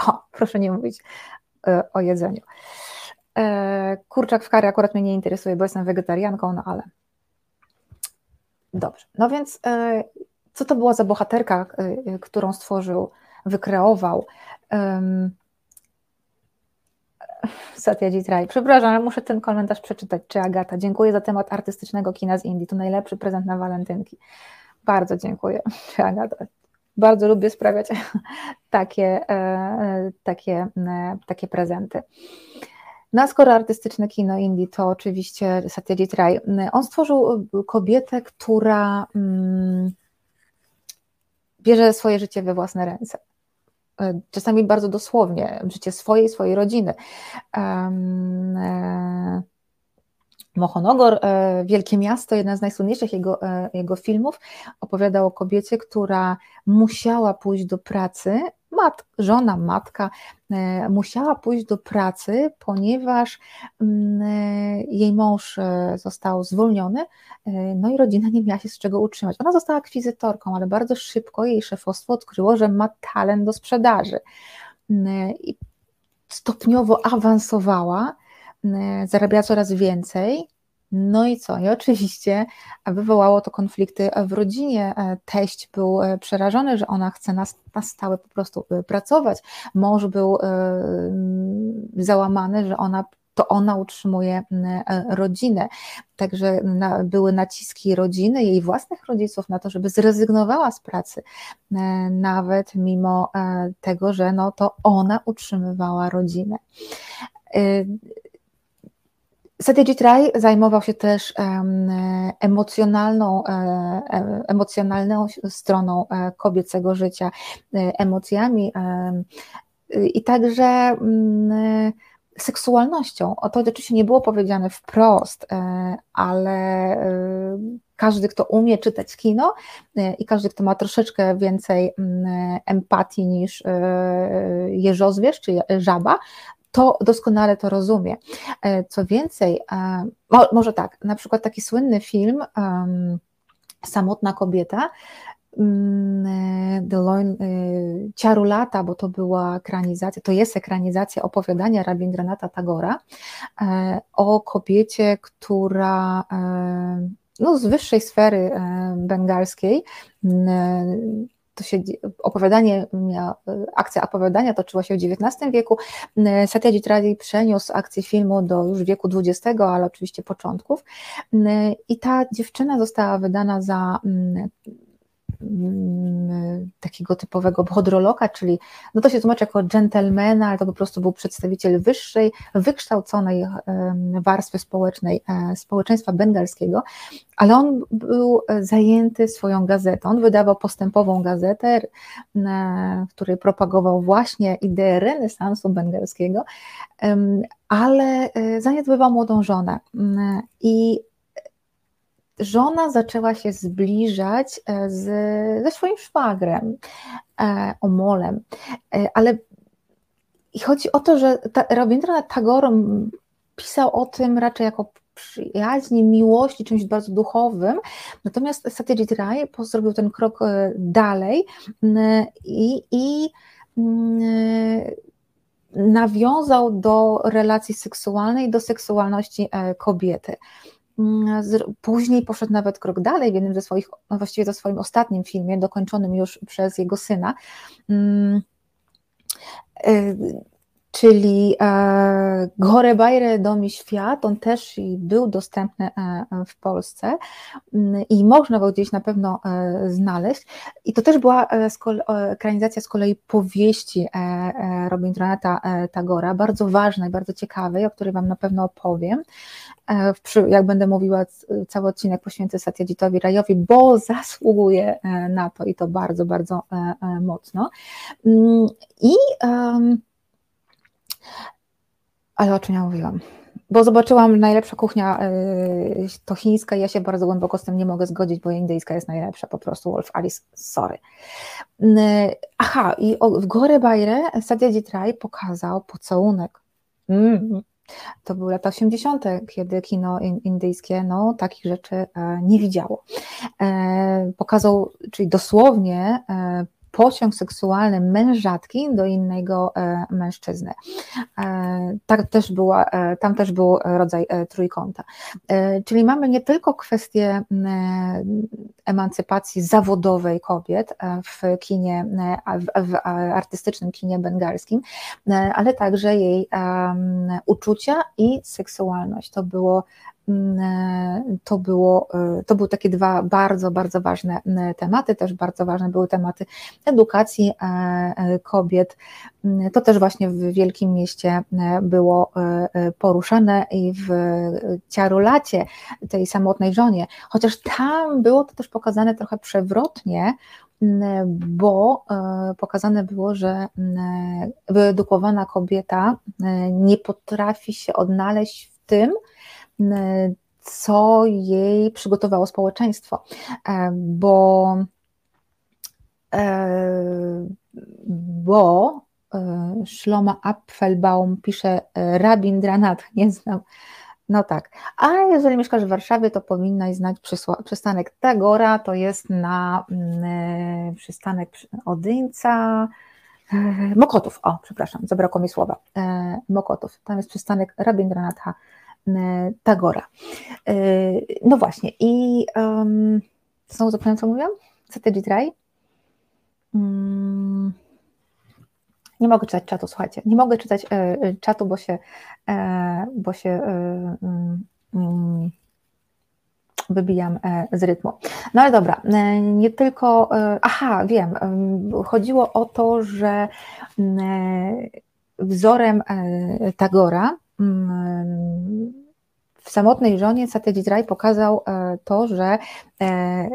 o, proszę nie mówić o jedzeniu. Kurczak w kary akurat mnie nie interesuje, bo jestem wegetarianką, no ale dobrze. No więc co to była za bohaterka, którą stworzył, wykreował? Satyajit Rai. Przepraszam, ale muszę ten komentarz przeczytać. Czy Agata? Dziękuję za temat artystycznego kina z Indii. To najlepszy prezent na walentynki. Bardzo dziękuję. Czy Agata? Bardzo lubię sprawiać takie, e, takie, e, takie prezenty. No a skoro artystyczne kino Indii, to oczywiście Satyajit Rai. On stworzył kobietę, która mm, bierze swoje życie we własne ręce. E, czasami bardzo dosłownie, życie swojej, swojej rodziny. Um, e, Mohonogor, e, Wielkie Miasto, jedna z najsłynniejszych jego, jego filmów, opowiada o kobiecie, która musiała pójść do pracy mat, żona, matka e, musiała pójść do pracy, ponieważ mm, e, jej mąż e, został zwolniony, no i rodzina nie miała się z czego utrzymać. Ona została akwizytorką, ale bardzo szybko jej szefostwo odkryło, że ma talent do sprzedaży. Mm, I stopniowo awansowała, mm, zarabiała coraz więcej, no i co? I oczywiście wywołało to konflikty w rodzinie. E, teść był e, przerażony, że ona chce na, na stałe po prostu e, pracować. Mąż był załamany, że ona to ona utrzymuje rodzinę. Także na, były naciski rodziny, jej własnych rodziców na to, żeby zrezygnowała z pracy, nawet mimo tego, że no, to ona utrzymywała rodzinę. Satyajit Ray zajmował się też emocjonalną, e, e, emocjonalną stroną e, kobiecego życia, emocjami i także mm, seksualnością. O to oczywiście nie było powiedziane wprost, ale każdy, kto umie czytać kino i każdy, kto ma troszeczkę więcej mm, empatii niż jeżozwierz czy żaba, to doskonale to rozumie. E, co więcej, e, może tak, na przykład taki słynny film Samotna kobieta, mm, The Loin, Ciaru lata, bo to była ekranizacja, to jest ekranizacja opowiadania Rabindranatha Tagora e, o kobiecie, która no, z wyższej sfery bengalskiej to się opowiadanie, akcja opowiadania toczyła się w XIX wieku. Satyajit Ray przeniósł akcję filmu do już wieku XX, ale oczywiście początków. I ta dziewczyna została wydana za Mm, takiego typowego bhodroloka, czyli no to się tłumaczy jako gentlemana, ale to po prostu był przedstawiciel wyższej, wykształconej warstwy społecznej, e, społeczeństwa bengalskiego, ale on był zajęty swoją gazetą, on wydawał postępową gazetę, w której propagował właśnie ideę renesansu bengalskiego, ale e, zaniedbywał młodą żonę. Mm, i żona zaczęła się zbliżać e, z, ze swoim szwagrem, e, Omolem, e, ale chodzi o to, że ta, Rabindranath Tagore pisał o tym raczej jako przyjaźni, miłości, czymś bardzo duchowym, natomiast Satyajit Ray zrobił ten krok dalej i, i nawiązał do relacji seksualnej, do seksualności kobiety. Mm, później poszedł nawet krok dalej w jednym ze swoich, no właściwie to swoim ostatnim filmie, dokończonym już przez jego syna. Czyli e, Gore Bajre Dom i Świat, on też był dostępny e, w Polsce mm, i można go gdzieś na pewno e, znaleźć. I to też była ekranizacja z kolei powieści Robindranata Tagora, bardzo ważnej, bardzo ciekawej, o której Wam na pewno opowiem. Jak będę mówiła, cały odcinek poświęcę Satyajitowi Rajowi, bo zasługuje na to i to bardzo, bardzo mocno. Mm, I ale o czym ja mówiłam? Bo zobaczyłam, najlepsza kuchnia y, to chińska i ja się bardzo głęboko z tym nie mogę zgodzić, bo indyjska jest najlepsza, po prostu Wolf Alice, sorry. Y, aha, i w Gore Bajre Satyajit Ray pokazał pocałunek. Mm, To były lata 80., kiedy kino indyjskie no, takich rzeczy nie widziało. Pokazał, czyli dosłownie pociąg seksualny mężatki do innego e, mężczyzny. E, tak też była, e, tam też był rodzaj trójkąta. Czyli mamy nie tylko kwestię emancypacji zawodowej kobiet w kinie, w artystycznym kinie bengalskim, ale także jej uczucia i seksualność. To było to, było, e, to były takie dwa bardzo, bardzo ważne tematy. Też bardzo ważne były tematy edukacji e, kobiet. Mm, to też właśnie w wielkim mieście było poruszane i w Ciarulacie, tej samotnej żonie, chociaż tam było to też pokazane trochę przewrotnie, mm, bo pokazane było, że wyedukowana kobieta nie potrafi się odnaleźć w tym, co jej przygotowało społeczeństwo, e, bo, e, bo e, Szloma Apfelbaum pisze Rabindranath, nie znam, no tak. A jeżeli mieszkasz w Warszawie, to powinnaś znać przystanek Tagora, to jest na mm, przystanek Odyńca, Mokotów, o przepraszam, zabrakło mi słowa, Mokotów, tam jest przystanek Rabindranatha E, Tagora. E, no właśnie, i um, znowu zapomniałam, co mówiłam? Satyajit Ray? Mm, nie mogę czytać czatu, słuchajcie. Nie mogę czytać e, czatu, bo się, bo się mm, mm, wybijam z rytmu. No ale dobra, nie tylko. Aha, wiem. Chodziło o to, że wzorem Tagora w samotnej żonie Satyajit Ray pokazał e, to, że e,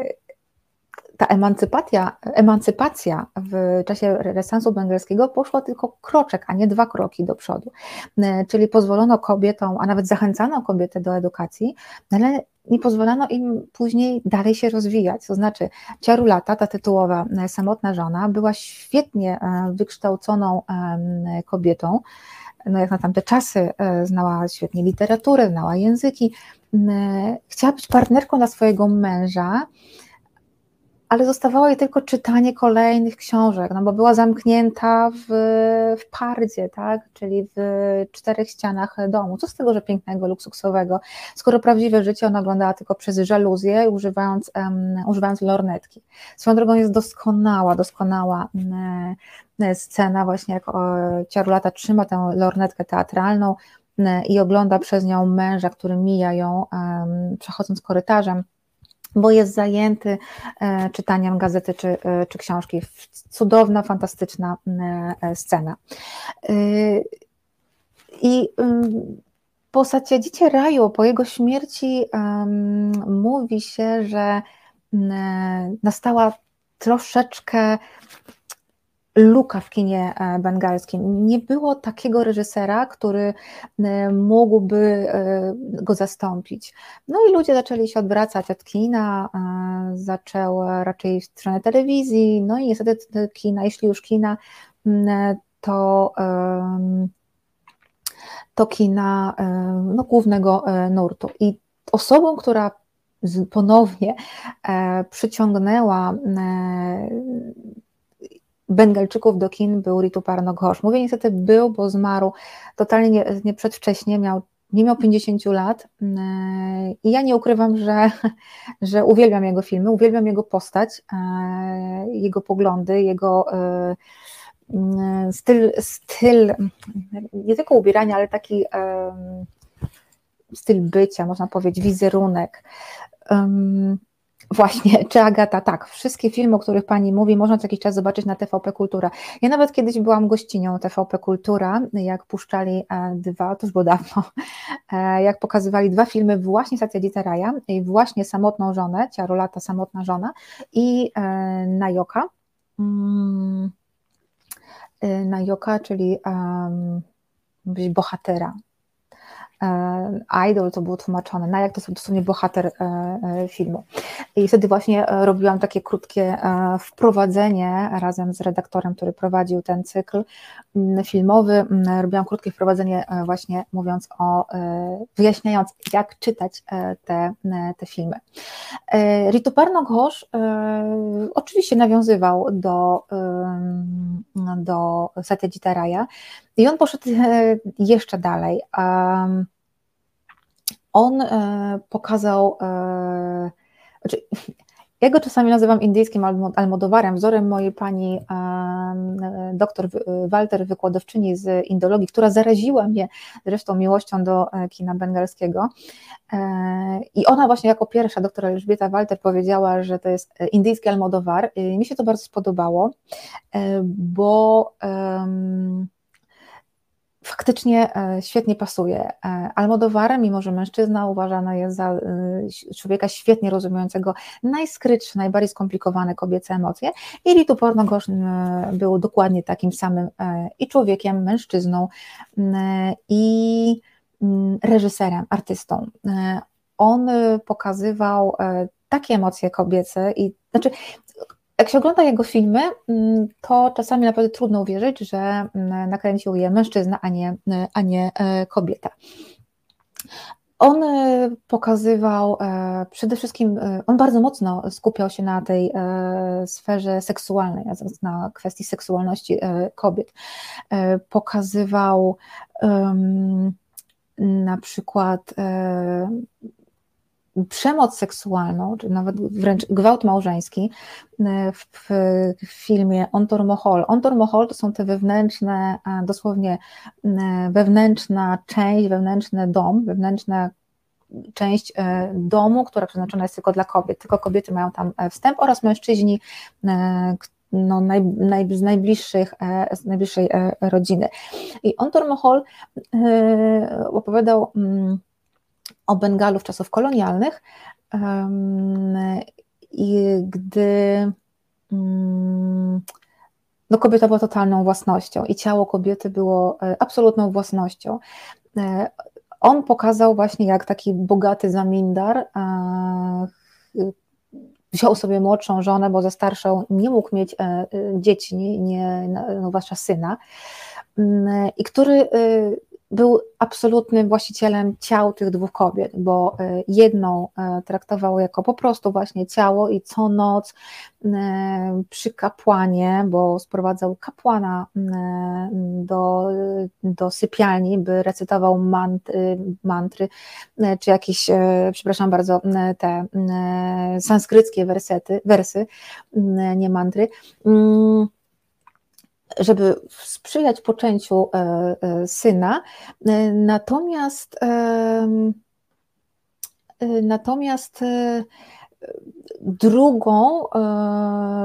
ta emancypacja, emancypacja w czasie renesansu bengalskiego poszła tylko kroczek, a nie dwa kroki do przodu. E, czyli pozwolono kobietom, a nawet zachęcano kobiety do edukacji, ale nie pozwolano im później dalej się rozwijać. To znaczy, Ciarulata, ta tytułowa samotna żona, była świetnie wykształconą kobietą, no jak na tamte czasy, e, znała świetnie literaturę, znała języki, chciała być partnerką dla swojego męża, ale zostawało jej tylko czytanie kolejnych książek, no bo była zamknięta w, w pardzie, tak, czyli w czterech ścianach domu. Co z tego, że pięknego, luksusowego, skoro prawdziwe życie ona oglądała tylko przez żaluzję, używając, um, używając lornetki. Swoją drogą jest doskonała, doskonała um, scena, właśnie jak Ciarulata trzyma tę lornetkę teatralną um, i ogląda przez nią męża, który mija ją, przechodząc korytarzem bo jest zajęty e, czytaniem gazety czy, e, czy książki. Cudowna, fantastyczna e, scena. I po Sacjadzicie Raju, po jego śmierci mówi się, że nastała troszeczkę luka w kinie e, bengalskim. Nie było takiego reżysera, który e, mógłby e, go zastąpić. No i ludzie zaczęli się odwracać od kina, zaczęły raczej w stronę telewizji, no i niestety kina, jeśli już kina, to to kina no, głównego nurtu. I osobą, która ponownie przyciągnęła Bengalczyków do kin był Ritu Parno Ghosh. Mówię niestety był, bo zmarł totalnie nie, nie przedwcześnie, miał, nie miał 50 lat mm, i ja nie ukrywam, że, że uwielbiam jego filmy, uwielbiam jego postać, e, jego poglądy, jego e, mm, styl, styl nie tylko ubierania, ale taki styl bycia, można powiedzieć, wizerunek. Właśnie, czy Agata, tak, wszystkie filmy, o których Pani mówi, można co jakiś czas zobaczyć na TVP Kultura. Ja nawet kiedyś byłam gościnią TVP Kultura, jak puszczali e, dwa, to już było dawno, e, jak pokazywali dwa filmy właśnie Satyajita Raja i właśnie Samotną żonę, Ciarulata Samotna żona i e, Najoka. Mm, Najoka, czyli um, bohatera idol, to było tłumaczone, na jak to są dosłownie bohater filmu. I wtedy właśnie robiłam takie krótkie wprowadzenie razem z redaktorem, który prowadził ten cykl mm, filmowy. Mm, robiłam krótkie wprowadzenie właśnie mówiąc o, wyjaśniając jak czytać te, te filmy. Rituparno Ghosh oczywiście nawiązywał do, do Satyajita Raya i on poszedł e, jeszcze dalej. On e, pokazał, e, znaczy, ja go czasami nazywam indyjskim Almodowarem, wzorem mojej pani doktor Walter, wykładowczyni z indologii, która zaraziła mnie zresztą miłością do kina bengalskiego. I ona właśnie jako pierwsza, doktor Elżbieta Walter powiedziała, że to jest indyjski Almodowar. Mi się to bardzo spodobało, bo faktycznie e, świetnie pasuje. E, Almodovar, mimo że mężczyzna uważany jest za e, człowieka świetnie rozumiejącego najskrytsze, najbardziej skomplikowane kobiece emocje, i Ritu Pornogosz był dokładnie takim samym i człowiekiem, mężczyzną, i reżyserem, artystą. On pokazywał takie emocje kobiece i znaczy jak się ogląda jego filmy, mm, to czasami naprawdę trudno uwierzyć, że mm, nakręcił je mężczyzna, a nie, a nie e, kobieta. On e, pokazywał e, przede wszystkim, on bardzo mocno skupiał się na tej sferze seksualnej, na kwestii seksualności kobiet. Pokazywał na przykład przemoc seksualną, czy nawet wręcz gwałt małżeński e, w, w filmie Ontor Mohol. Ontor Mohol to są te wewnętrzne, dosłownie wewnętrzna część, wewnętrzny dom, wewnętrzna część e, domu, która przeznaczona jest tylko dla kobiet. Tylko kobiety mają tam e, wstęp oraz mężczyźni no, naj, naj, z, najbliższych, z najbliższej rodziny. I Ontor Mohol opowiadał mm, o Bengalu w czasów kolonialnych i gdy mm, no kobieta była totalną własnością i ciało kobiety było e, absolutną własnością. E, on pokazał właśnie, jak taki bogaty zamindar wziął sobie młodszą żonę, bo ze starszą nie mógł mieć e, dzieci, nie, nie no, syna, mm, i który był absolutnym właścicielem ciał tych dwóch kobiet, bo e, jedną e, traktował jako po prostu właśnie ciało i co noc e, przy kapłanie, bo sprowadzał kapłana do, do sypialni, by recytował mantry, mantry czy jakieś, przepraszam bardzo, te sanskryckie wersety, wersy, nie mantry. Mm, żeby sprzyjać poczęciu e, e, syna. E, natomiast natomiast drugą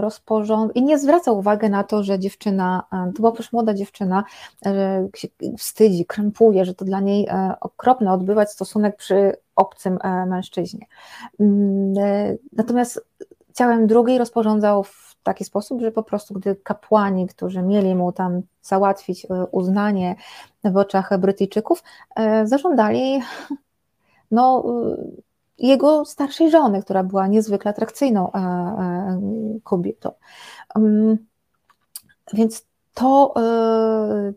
rozporząd i nie zwraca uwagi na to, że dziewczyna, to była już młoda dziewczyna, się wstydzi, krępuje, że to dla niej okropne odbywać stosunek przy obcym mężczyźnie. Mm, natomiast ciałem drugiej rozporządzał w taki sposób, że po prostu gdy kapłani, którzy mieli mu tam załatwić e, uznanie w oczach Brytyjczyków, e, zażądali no, e, jego starszej żony, która była niezwykle atrakcyjną kobietą. Więc to,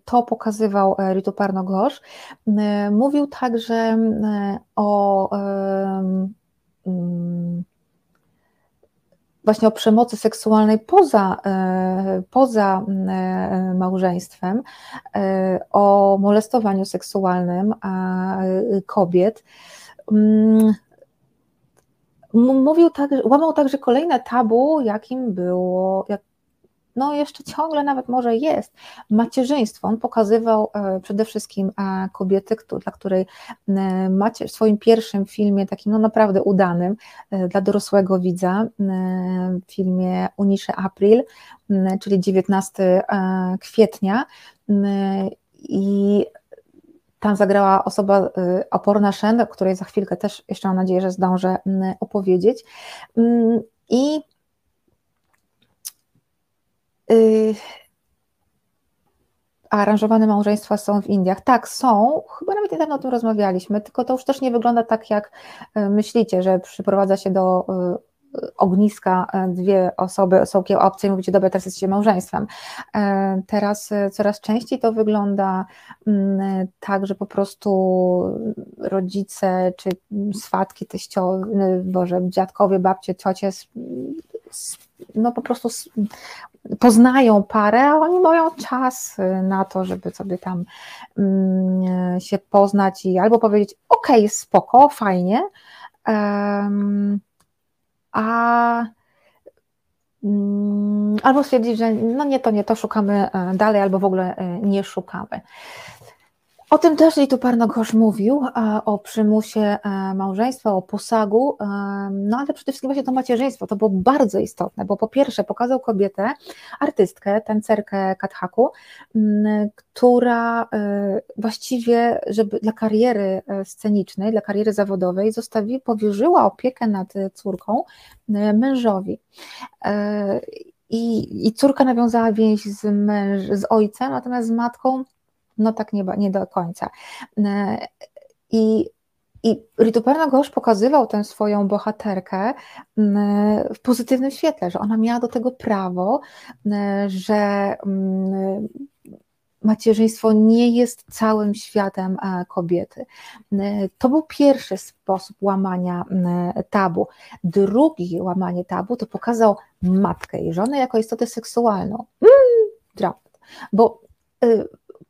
to pokazywał Ritu Parno-Ghosh. Mówił także o właśnie o przemocy seksualnej poza, e, poza e, małżeństwem, e, o molestowaniu seksualnym kobiet. Mm, mówił tak, łamał także kolejne tabu, jakim było, jak, no jeszcze ciągle nawet może jest macierzyństwo. On pokazywał e, przede wszystkim e, kobiety, dla której e, macie w swoim pierwszym filmie, takim no naprawdę udanym dla dorosłego widza, w filmie Unisze April, czyli 19 kwietnia i tam zagrała osoba oporna Shen, o której za chwilkę też jeszcze mam nadzieję, że zdążę opowiedzieć. I Y, aranżowane małżeństwa są w Indiach. Tak, są, chyba nawet niedawno o tym rozmawialiśmy, tylko to już też nie wygląda tak, jak myślicie, że przyprowadza się do ogniska dwie osoby, całkiem obce i mówicie, dobra, teraz jesteście małżeństwem. Teraz coraz częściej to wygląda mm, tak, że po prostu rodzice, czy swatki, teściowy, boże, dziadkowie, babcie, ciocie no po prostu poznają parę, a oni mają czas y, na to, żeby sobie tam mm, się poznać i albo powiedzieć, ok, spoko, fajnie, a mm, albo stwierdzić, że no nie, to nie, to szukamy e, dalej, albo w ogóle e, nie szukamy. O tym też tu Parnogosz mówił, e, o przymusie e, małżeństwa, o posagu, e, no ale przede wszystkim właśnie to macierzyństwo, to było bardzo istotne, bo po pierwsze pokazał kobietę, artystkę, tancerkę Kathaku, która właściwie, żeby dla kariery scenicznej, dla kariery zawodowej zostawi, powierzyła opiekę nad córką mężowi. I, I córka nawiązała więź z, męż, z ojcem, natomiast z matką no tak nie, nie do końca. E, I i Rituperna Gosz pokazywał tę swoją bohaterkę w pozytywnym świetle, że ona miała do tego prawo, że macierzyństwo nie jest całym światem e, kobiety. To był pierwszy sposób łamania tabu. Drugi łamanie tabu to pokazał matkę i żonę jako istotę seksualną. Mm, dramat. Bo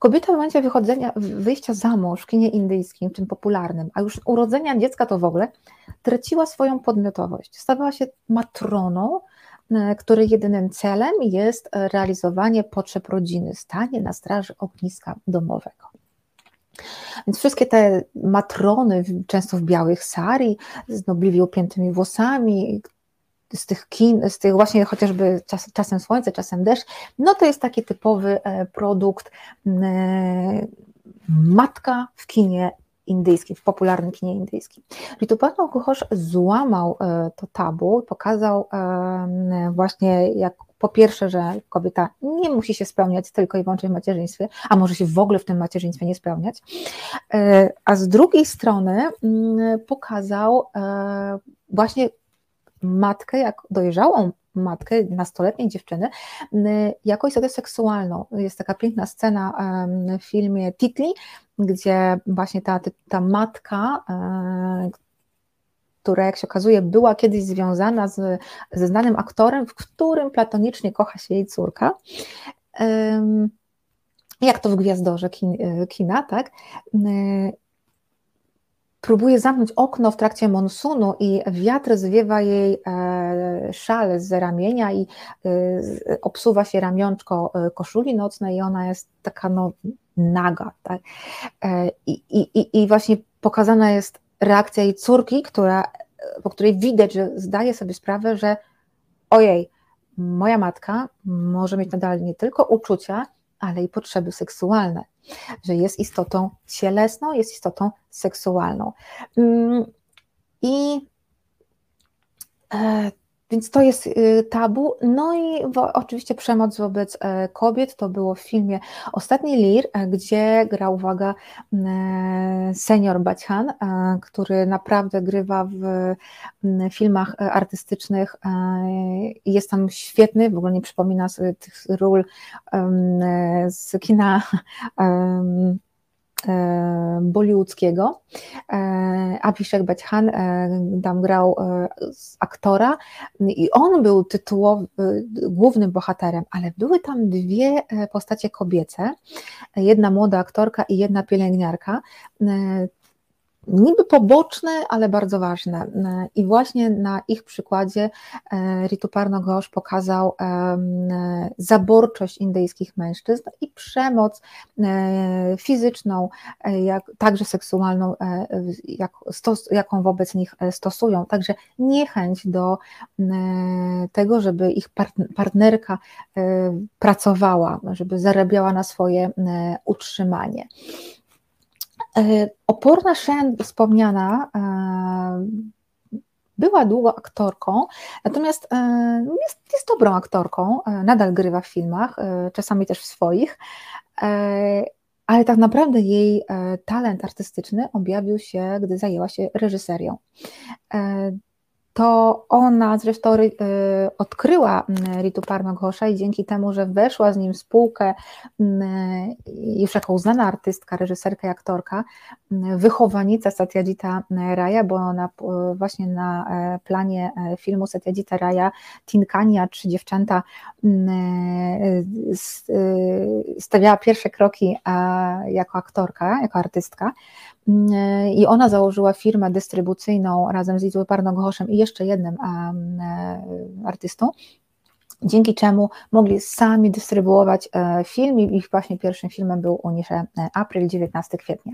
Kobieta w momencie wychodzenia, wyjścia za mąż w kinie indyjskim, tym popularnym, a już urodzenia dziecka to w ogóle, traciła swoją podmiotowość. Stawała się matroną, e, której jedynym celem jest realizowanie potrzeb rodziny, stanie na straży ogniska domowego. Więc wszystkie te matrony, często w białych sari, z nobliwie upiętymi włosami, z tych kin, z tych właśnie chociażby czas, czasem słońce, czasem deszcz, no to jest taki typowy e, produkt matka w kinie indyjskim, w popularnym kinie indyjskim. Ritupano Ghosh złamał e, to tabu, pokazał właśnie jak po pierwsze, że kobieta nie musi się spełniać tylko i wyłącznie w macierzyństwie, a może się w ogóle w tym macierzyństwie nie spełniać, e, a z drugiej strony pokazał właśnie matkę, jak dojrzałą matkę, nastoletniej dziewczyny, jako istotę seksualną. Jest taka piękna scena w filmie Titli, gdzie właśnie ta, ta matka, e, która jak się okazuje była kiedyś związana z, ze znanym aktorem, w którym platonicznie kocha się jej córka. Jak to w Gwiazdorze kin, e, kina, tak? Próbuje zamknąć okno w trakcie monsunu i wiatr zwiewa jej e, szal z ramienia i e, obsuwa się ramionczko e, koszuli nocnej i ona jest taka no, naga. Tak? I, i, I właśnie pokazana jest reakcja jej córki, która, po której widać, że zdaje sobie sprawę, że ojej, moja matka może mieć nadal nie tylko uczucia, ale i potrzeby seksualne że jest istotą cielesną, jest istotą seksualną. Mm, I e, więc to jest y, tabu. No i oczywiście przemoc wobec e, kobiet to było w filmie Ostatni Lir, e, gdzie gra, uwaga, senior Bachan, e, który naprawdę grywa w filmach artystycznych jest tam świetny, w ogóle nie przypomina sobie tych ról z kina E, bollywoodzkiego. E, Abhishek Bachchan e, tam grał aktora. I on był tytułowy, głównym bohaterem, ale były tam dwie postacie kobiece, jedna młoda aktorka i jedna pielęgniarka niby poboczne, ale bardzo ważne. I właśnie na ich przykładzie e, Rituparno Ghosh pokazał zaborczość indyjskich mężczyzn i przemoc e, fizyczną, e, jak, także seksualną, jak, stos, jaką wobec nich stosują. Także niechęć do tego, żeby ich partnerka pracowała, żeby zarabiała na swoje utrzymanie. E, oporna Shen wspomniana e, była długo aktorką, natomiast e, jest, jest dobrą aktorką, nadal grywa w filmach, czasami też w swoich. ale tak naprawdę jej talent artystyczny objawił się, gdy zajęła się reżyserią to ona zresztą y, odkryła mm, Ritu Parmagosza i dzięki temu, że weszła z nim w spółkę mm, już jako uznana artystka, reżyserka i aktorka, wychowanica Satyajita Raya, bo ona właśnie na e, planie e, filmu Satyajita Raya Tinkania, trzy dziewczęta stawiała pierwsze kroki jako aktorka, jako artystka i ona założyła firmę dystrybucyjną razem z Izły Parnogoszem i jeszcze jednym e, artystą, dzięki czemu mogli sami dystrybuować e, film i ich właśnie pierwszym filmem był Unisze e, April, 19 kwietnia.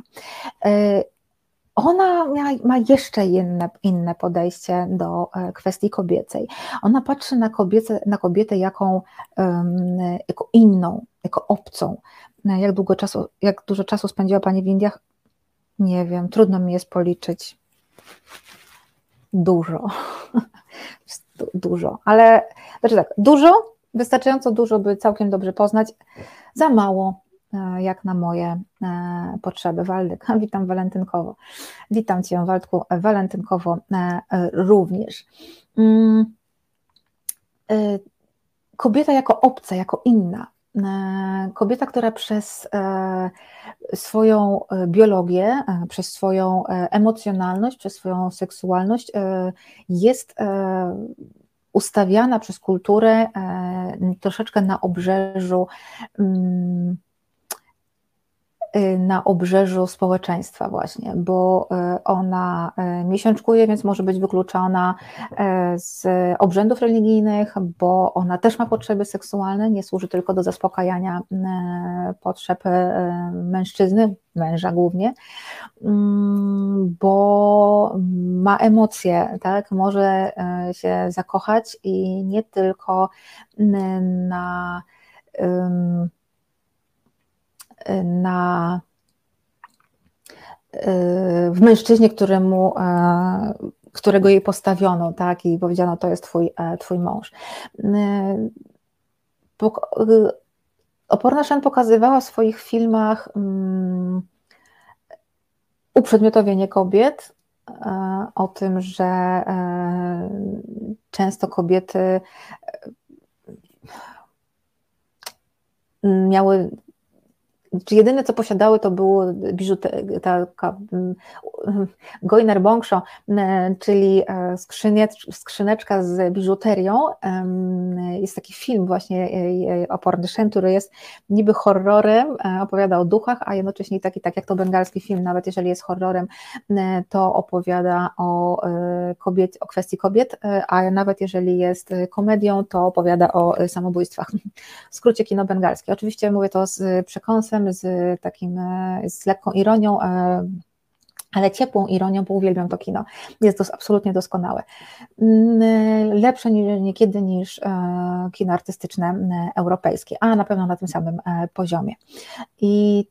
Ona ma jeszcze inne, inne podejście do kwestii kobiecej. Ona patrzy na, kobiece, na kobietę jaką, jako inną, jako obcą. Jak, długo czasu, jak dużo czasu spędziła Pani w Indiach? Nie wiem, trudno mi jest policzyć. Dużo. dużo, ale znaczy tak, dużo, wystarczająco dużo, by całkiem dobrze poznać, za mało, e, jak na moje e, potrzeby. Waldek, witam walentynkowo. Witam Cię, Waldku, walentynkowo e, również. Mm, kobieta jako obca, jako inna, kobieta, która przez e, swoją e, biologię, przez swoją emocjonalność, przez swoją seksualność jest ustawiana przez kulturę troszeczkę na obrzeżu mm, na obrzeżu społeczeństwa właśnie, bo y, ona y, miesiączkuje, więc może być wykluczona z obrzędów religijnych, bo ona też ma potrzeby seksualne, nie służy tylko do zaspokajania potrzeb mężczyzny, męża głównie, mm, bo ma emocje, tak, może się zakochać i nie tylko na na, e, w mężczyźnie, któremu, e, którego jej postawiono, tak, i powiedziano, to jest twój, e, twój mąż. Oporna Shen pokazywała w swoich filmach um, uprzedmiotowienie kobiet, o tym, że często kobiety miały jedyne co posiadały to było taka mm, Goiner Bongsho, czyli e, skrzyneczka z biżuterią. Jest taki film właśnie e, e, oporny Shen, który jest niby horrorem, opowiada o duchach, a jednocześnie taki, tak jak to bengalski film, nawet jeżeli jest horrorem, to opowiada o, kobiet, o kwestii kobiet, a nawet jeżeli jest komedią, to opowiada o samobójstwach. W skrócie kino bengalskie. Oczywiście mówię to z przekąsem, z takim, e, z lekką ironią, e, ale ciepłą ironią, bo uwielbiam to kino. Jest to absolutnie doskonałe. Mm, e, lepsze niekiedy niż kino artystyczne europejskie, a na pewno na tym samym poziomie. I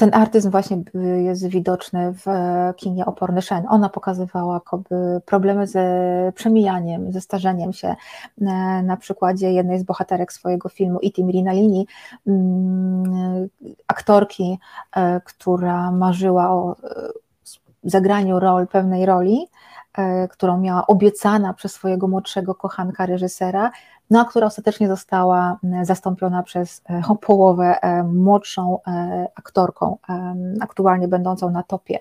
ten artyzm właśnie jest widoczny w kinie Oporny Shen. Ona pokazywała problemy ze przemijaniem, ze starzeniem się. E, na przykładzie jednej z bohaterek swojego filmu Iti Mirinalini, mm, aktorki, e, która marzyła o e, zagraniu rol, pewnej roli, którą miała obiecana przez swojego młodszego kochanka reżysera, no a która ostatecznie została e, zastąpiona przez e, połowę e, młodszą aktorką, aktualnie będącą na topie.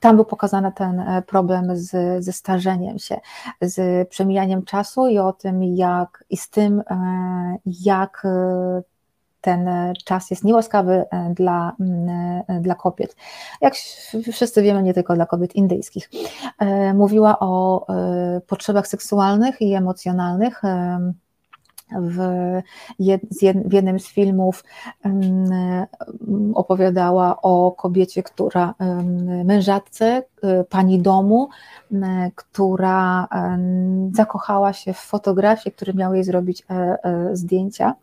Tam był pokazany ten problem z, ze starzeniem się, z przemijaniem czasu i o tym, jak i z tym, jak ten czas jest niełaskawy e, dla, e, dla kobiet. Jak wszyscy wiemy, nie tylko dla kobiet indyjskich. E, mówiła o potrzebach seksualnych i emocjonalnych. W, jed, w, jednym z filmów um, opowiadała o kobiecie, która um, mężatce, pani domu, um, która zakochała się w fotografii, który miał jej zrobić e, e, zdjęcia.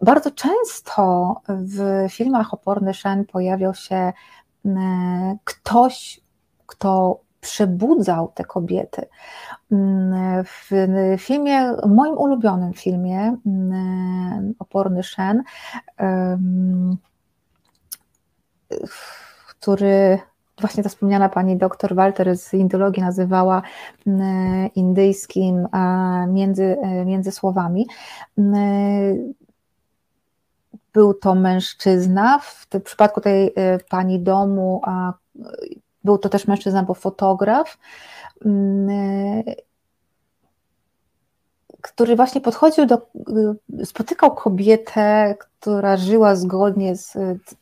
E, bardzo często w filmach Oporny Szen pojawiał się ktoś, kto przebudzał te kobiety. Mm, w filmie, moim ulubionym filmie, mm, Oporny Shen, który właśnie ta wspomniana pani doktor Walter z indologii nazywała indyjskim między, między słowami. Był to mężczyzna, w przypadku tej y, pani domu był to też mężczyzna, bo fotograf, który właśnie podchodził do, y, spotykał kobietę, która żyła zgodnie z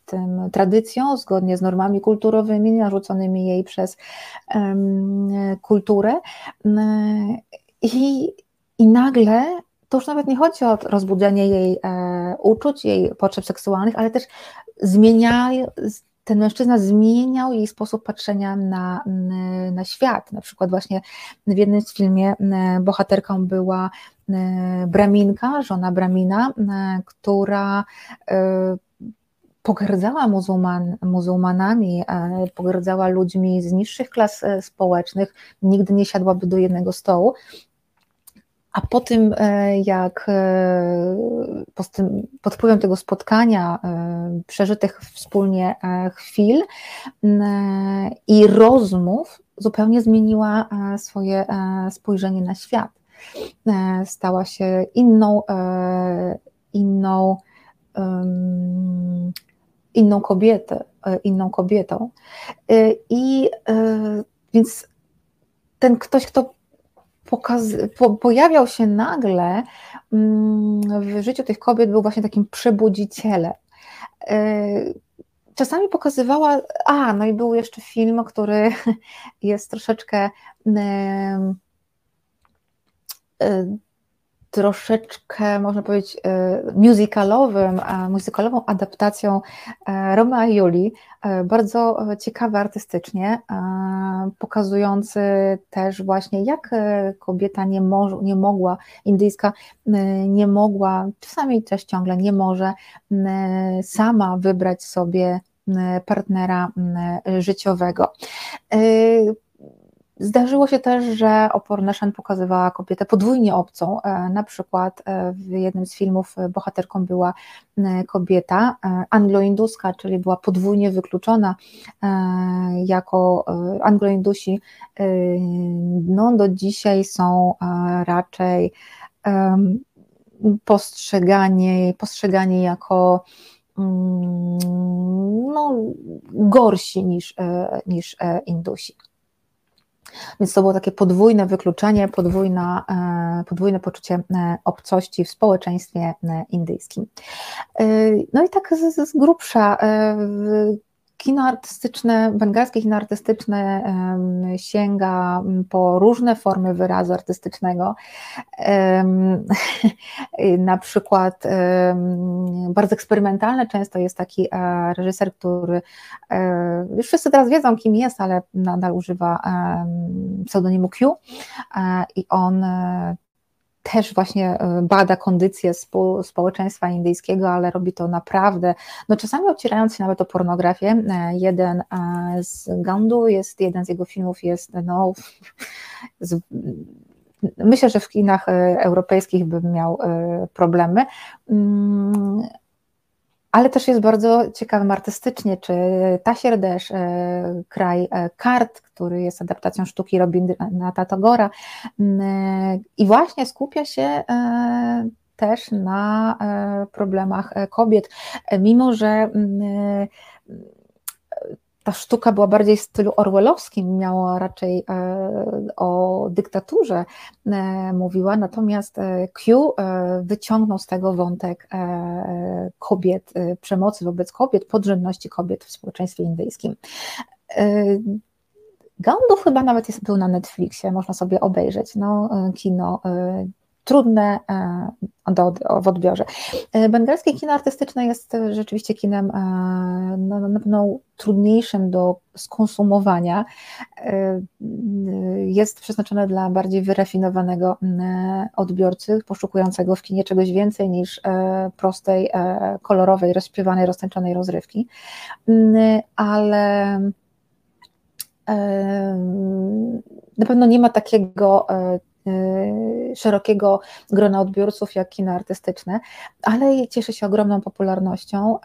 tym tradycją, zgodnie z normami kulturowymi narzuconymi jej przez kulturę. I, I nagle to już nawet nie chodzi o rozbudzenie jej e, uczuć, jej potrzeb seksualnych, ale też zmienia, ten mężczyzna zmieniał jej sposób patrzenia na, na świat. Na przykład właśnie w jednym z filmie bohaterką była Braminka, żona Bramina, która e, pogardzała muzułman, muzułmanami, e, pogardzała ludźmi z niższych klas e, społecznych, nigdy nie siadłaby do jednego stołu, a po tym, e, jak e, pod wpływem tego spotkania, e, przeżytych wspólnie chwil i rozmów, zupełnie zmieniła swoje spojrzenie na świat. Stała się inną, inną, inną kobietę, inną kobietą. I więc ten ktoś, kto pokaz, po, pojawiał się nagle mm, w życiu tych kobiet, był właśnie takim przebudzicielem. E, czasami pokazywała, a no i był jeszcze film, który jest troszeczkę e, troszeczkę, można powiedzieć, e, musicalowym, musicalową adaptacją e, Romea i Julii, e, bardzo ciekawy artystycznie, pokazujący też właśnie, jak kobieta nie, mo nie mogła, indyjska nie mogła, czasami też ciągle nie może sama wybrać sobie partnera życiowego. Zdarzyło się też, że oporna Shen pokazywała kobietę podwójnie obcą. E, na przykład e, w jednym z filmów bohaterką była kobieta e, anglo-induska, czyli była podwójnie wykluczona jako anglo-indusi. No, do dzisiaj są raczej postrzegani, postrzegani jako mm, no, gorsi niż, niż Indusi. Więc to było takie podwójne wykluczenie, podwójna, e, podwójne poczucie e, obcości w społeczeństwie e, indyjskim. No i tak z, z grubsza kino artystyczne, bengalskie kino artystyczne sięga po różne formy wyrazu artystycznego. Na przykład bardzo eksperymentalne często jest taki e, reżyser, który e, już wszyscy teraz wiedzą, kim jest, ale nadal używa pseudonimu Q e, i on też właśnie e, bada kondycję społeczeństwa indyjskiego, ale robi to naprawdę, no czasami ocierając się nawet o pornografię. E, jeden e, z Gandu jest, jeden z jego filmów jest, no, z, myślę, że w kinach europejskich bym miał problemy mm, ale też jest bardzo ciekawym artystycznie, czy Tasierderz, e, kraj e, kart, który jest adaptacją sztuki Robina Tagora. I właśnie skupia się e, też na problemach kobiet, mimo że ta sztuka była bardziej w stylu orwellowskim, miała raczej e, o dyktaturze e, mówiła, natomiast e, Q wyciągnął z tego wątek kobiet, przemocy wobec kobiet, podrzędności kobiet w społeczeństwie indyjskim. Gandów chyba nawet jest, był na Netflixie, można sobie obejrzeć, no, kino trudne e, do, w odbiorze. E, bengalskie kino artystyczne jest rzeczywiście kinem e, no, na pewno trudniejszym do skonsumowania. Jest przeznaczone dla bardziej wyrafinowanego odbiorcy, poszukującego w kinie czegoś więcej niż prostej, kolorowej, rozśpiewanej, roztańczonej rozrywki. Ale na pewno nie ma takiego szerokiego grona odbiorców jak kino artystyczne, ale cieszy się ogromną popularnością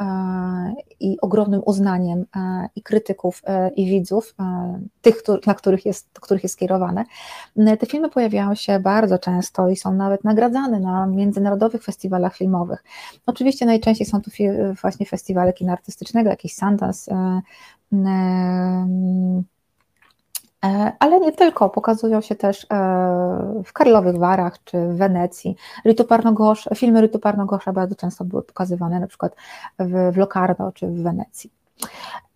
i ogromnym uznaniem i krytyków, e, i widzów, tych, na których jest, których jest skierowane. Te filmy pojawiają się bardzo często i są nawet nagradzane na międzynarodowych festiwalach filmowych. Oczywiście najczęściej są to właśnie festiwale kina artystycznego, jakiś Sundance, ale nie tylko, pokazują się też e, w Karlowych Warach czy w Wenecji. Ritu Parnogosz, filmy Ritu Parnogosza bardzo często były pokazywane na przykład w, Locarno czy w Wenecji.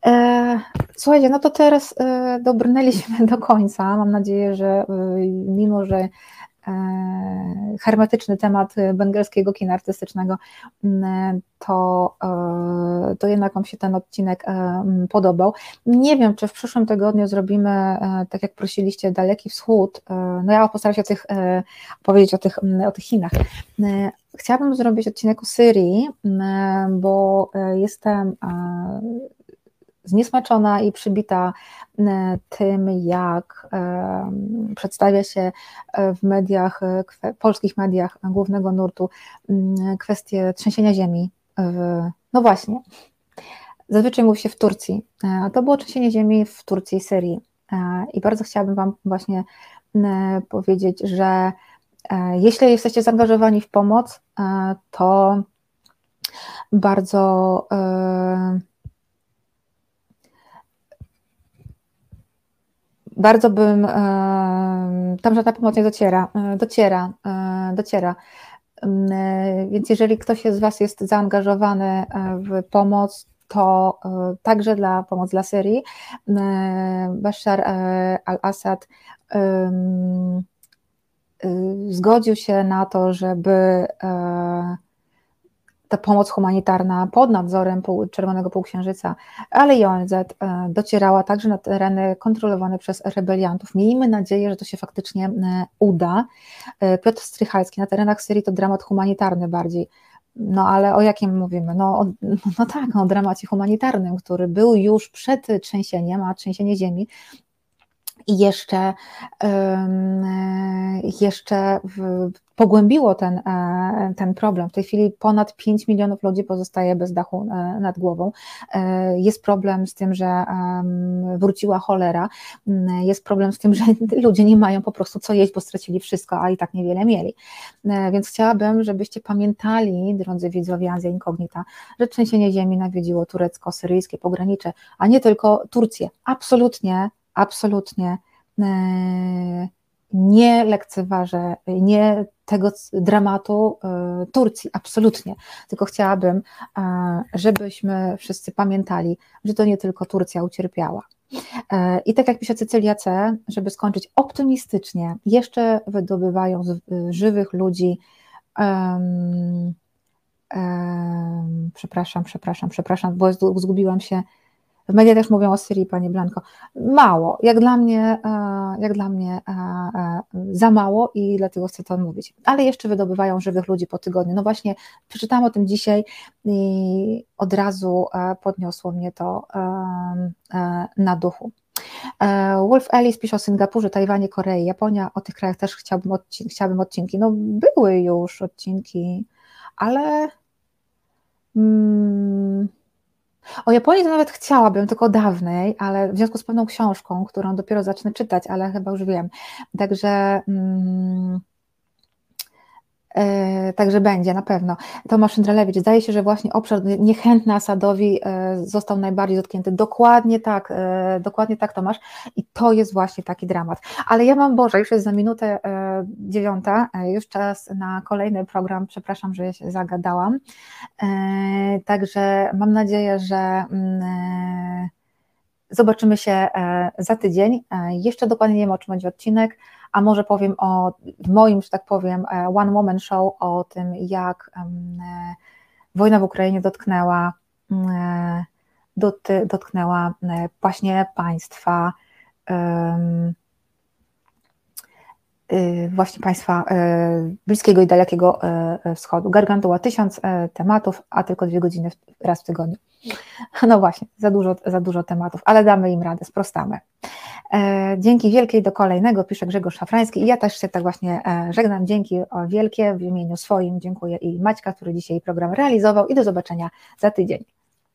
E, słuchajcie, no to teraz dobrnęliśmy do końca. Mam nadzieję, że mimo, że E, hermetyczny temat bengalskiego kina artystycznego, to, e, to jednak Wam się ten odcinek e, podobał. Nie wiem, czy w przyszłym tygodniu zrobimy, tak jak prosiliście, Daleki Wschód. No ja postaram się o tych, powiedzieć o tych, o tych Chinach. Chciałabym zrobić odcinek o Syrii, bo jestem zniesmaczona i przybita e, tym, jak e, przedstawia się e, w mediach, polskich mediach głównego nurtu kwestie trzęsienia ziemi. No właśnie, zazwyczaj mówi się w Turcji, a to było trzęsienie ziemi w Turcji i Syrii. I bardzo chciałabym Wam właśnie powiedzieć, że jeśli jesteście zaangażowani w pomoc, to bardzo bardzo bym, tam żadna pomoc nie dociera, e, dociera, e, dociera. Mm, e, więc jeżeli ktoś z Was jest zaangażowany w pomoc, to także dla pomoc dla Syrii, Bashar al-Assad zgodził się na to, żeby ta pomoc humanitarna pod nadzorem Czerwonego Półksiężyca, ale i ONZ e, docierała także na tereny kontrolowane przez rebeliantów. Miejmy nadzieję, że to się faktycznie e, uda. E, Piotr Strychalski, na terenach Syrii to dramat humanitarny bardziej. No ale o jakim mówimy? No, no tak, o dramacie humanitarnym, który był już przed trzęsieniem, a trzęsienie ziemi i jeszcze, jeszcze pogłębiło ten, e, ten problem. W tej chwili ponad 5 milionów ludzi pozostaje bez dachu e, nad głową. E, jest problem z tym, że wróciła cholera, mm, jest problem z tym, że ludzie nie mają po prostu co jeść, bo stracili wszystko, a i tak niewiele mieli. Więc chciałabym, żebyście pamiętali, drodzy widzowie Azja Incognita, że trzęsienie ziemi nawiedziło turecko-syryjskie pogranicze, a nie tylko Turcję. Absolutnie absolutnie nie lekceważę, nie tego dramatu e, Turcji, absolutnie. Tylko chciałabym, e, żebyśmy wszyscy pamiętali, że to nie tylko Turcja ucierpiała. I tak jak pisze Cecylia C., żeby skończyć optymistycznie, jeszcze wydobywają żywych ludzi. Um, um, przepraszam, przepraszam, przepraszam, bo zgubiłam się w mediach też mówią o Syrii, Pani Blanko. Mało, jak dla mnie, e, jak dla mnie e, e, za mało i dlatego chcę to mówić. Ale jeszcze wydobywają żywych ludzi po tygodniu. No właśnie, przeczytałam o tym dzisiaj i od razu podniosło mnie to na duchu. Wolf Ellis pisze o Singapurze, Tajwanie, Korei, Japonia. O tych krajach też chciałbym, chciałbym odcinki. No były już odcinki, ale... Mm, o Japonii to nawet chciałabym, tylko dawnej, ale w związku z pewną książką, którą dopiero zacznę czytać, ale chyba już wiem. Także. Mm, także będzie na pewno. Tomasz Jędralewicz, zdaje się, że właśnie obszar niechętny Asadowi e, został najbardziej dotknięty. Dokładnie tak, e, dokładnie tak Tomasz i to jest właśnie taki dramat. Ale ja mam, Boże, już jest za minutę dziewiąta, już czas na kolejny program, przepraszam, że się zagadałam. Także mam nadzieję, że mm, zobaczymy się za tydzień. Jeszcze dokładnie nie wiem, o czym będzie odcinek, a może powiem o moim, że tak powiem, e, one woman show, o tym, jak e, wojna w Ukrainie dotknęła, e, dotknęła właśnie państwa y, właśnie Państwa Bliskiego i Dalekiego Wschodu. Gargantua tysiąc tematów, a tylko dwie godziny raz w tygodniu. No właśnie, za dużo, za dużo tematów, ale damy im radę, sprostamy. Dzięki wielkiej do kolejnego, pisze Grzegorz Szafrański i ja też się tak właśnie żegnam. Dzięki wielkie w imieniu swoim, dziękuję i Maćka, który dzisiaj program realizował i do zobaczenia za tydzień.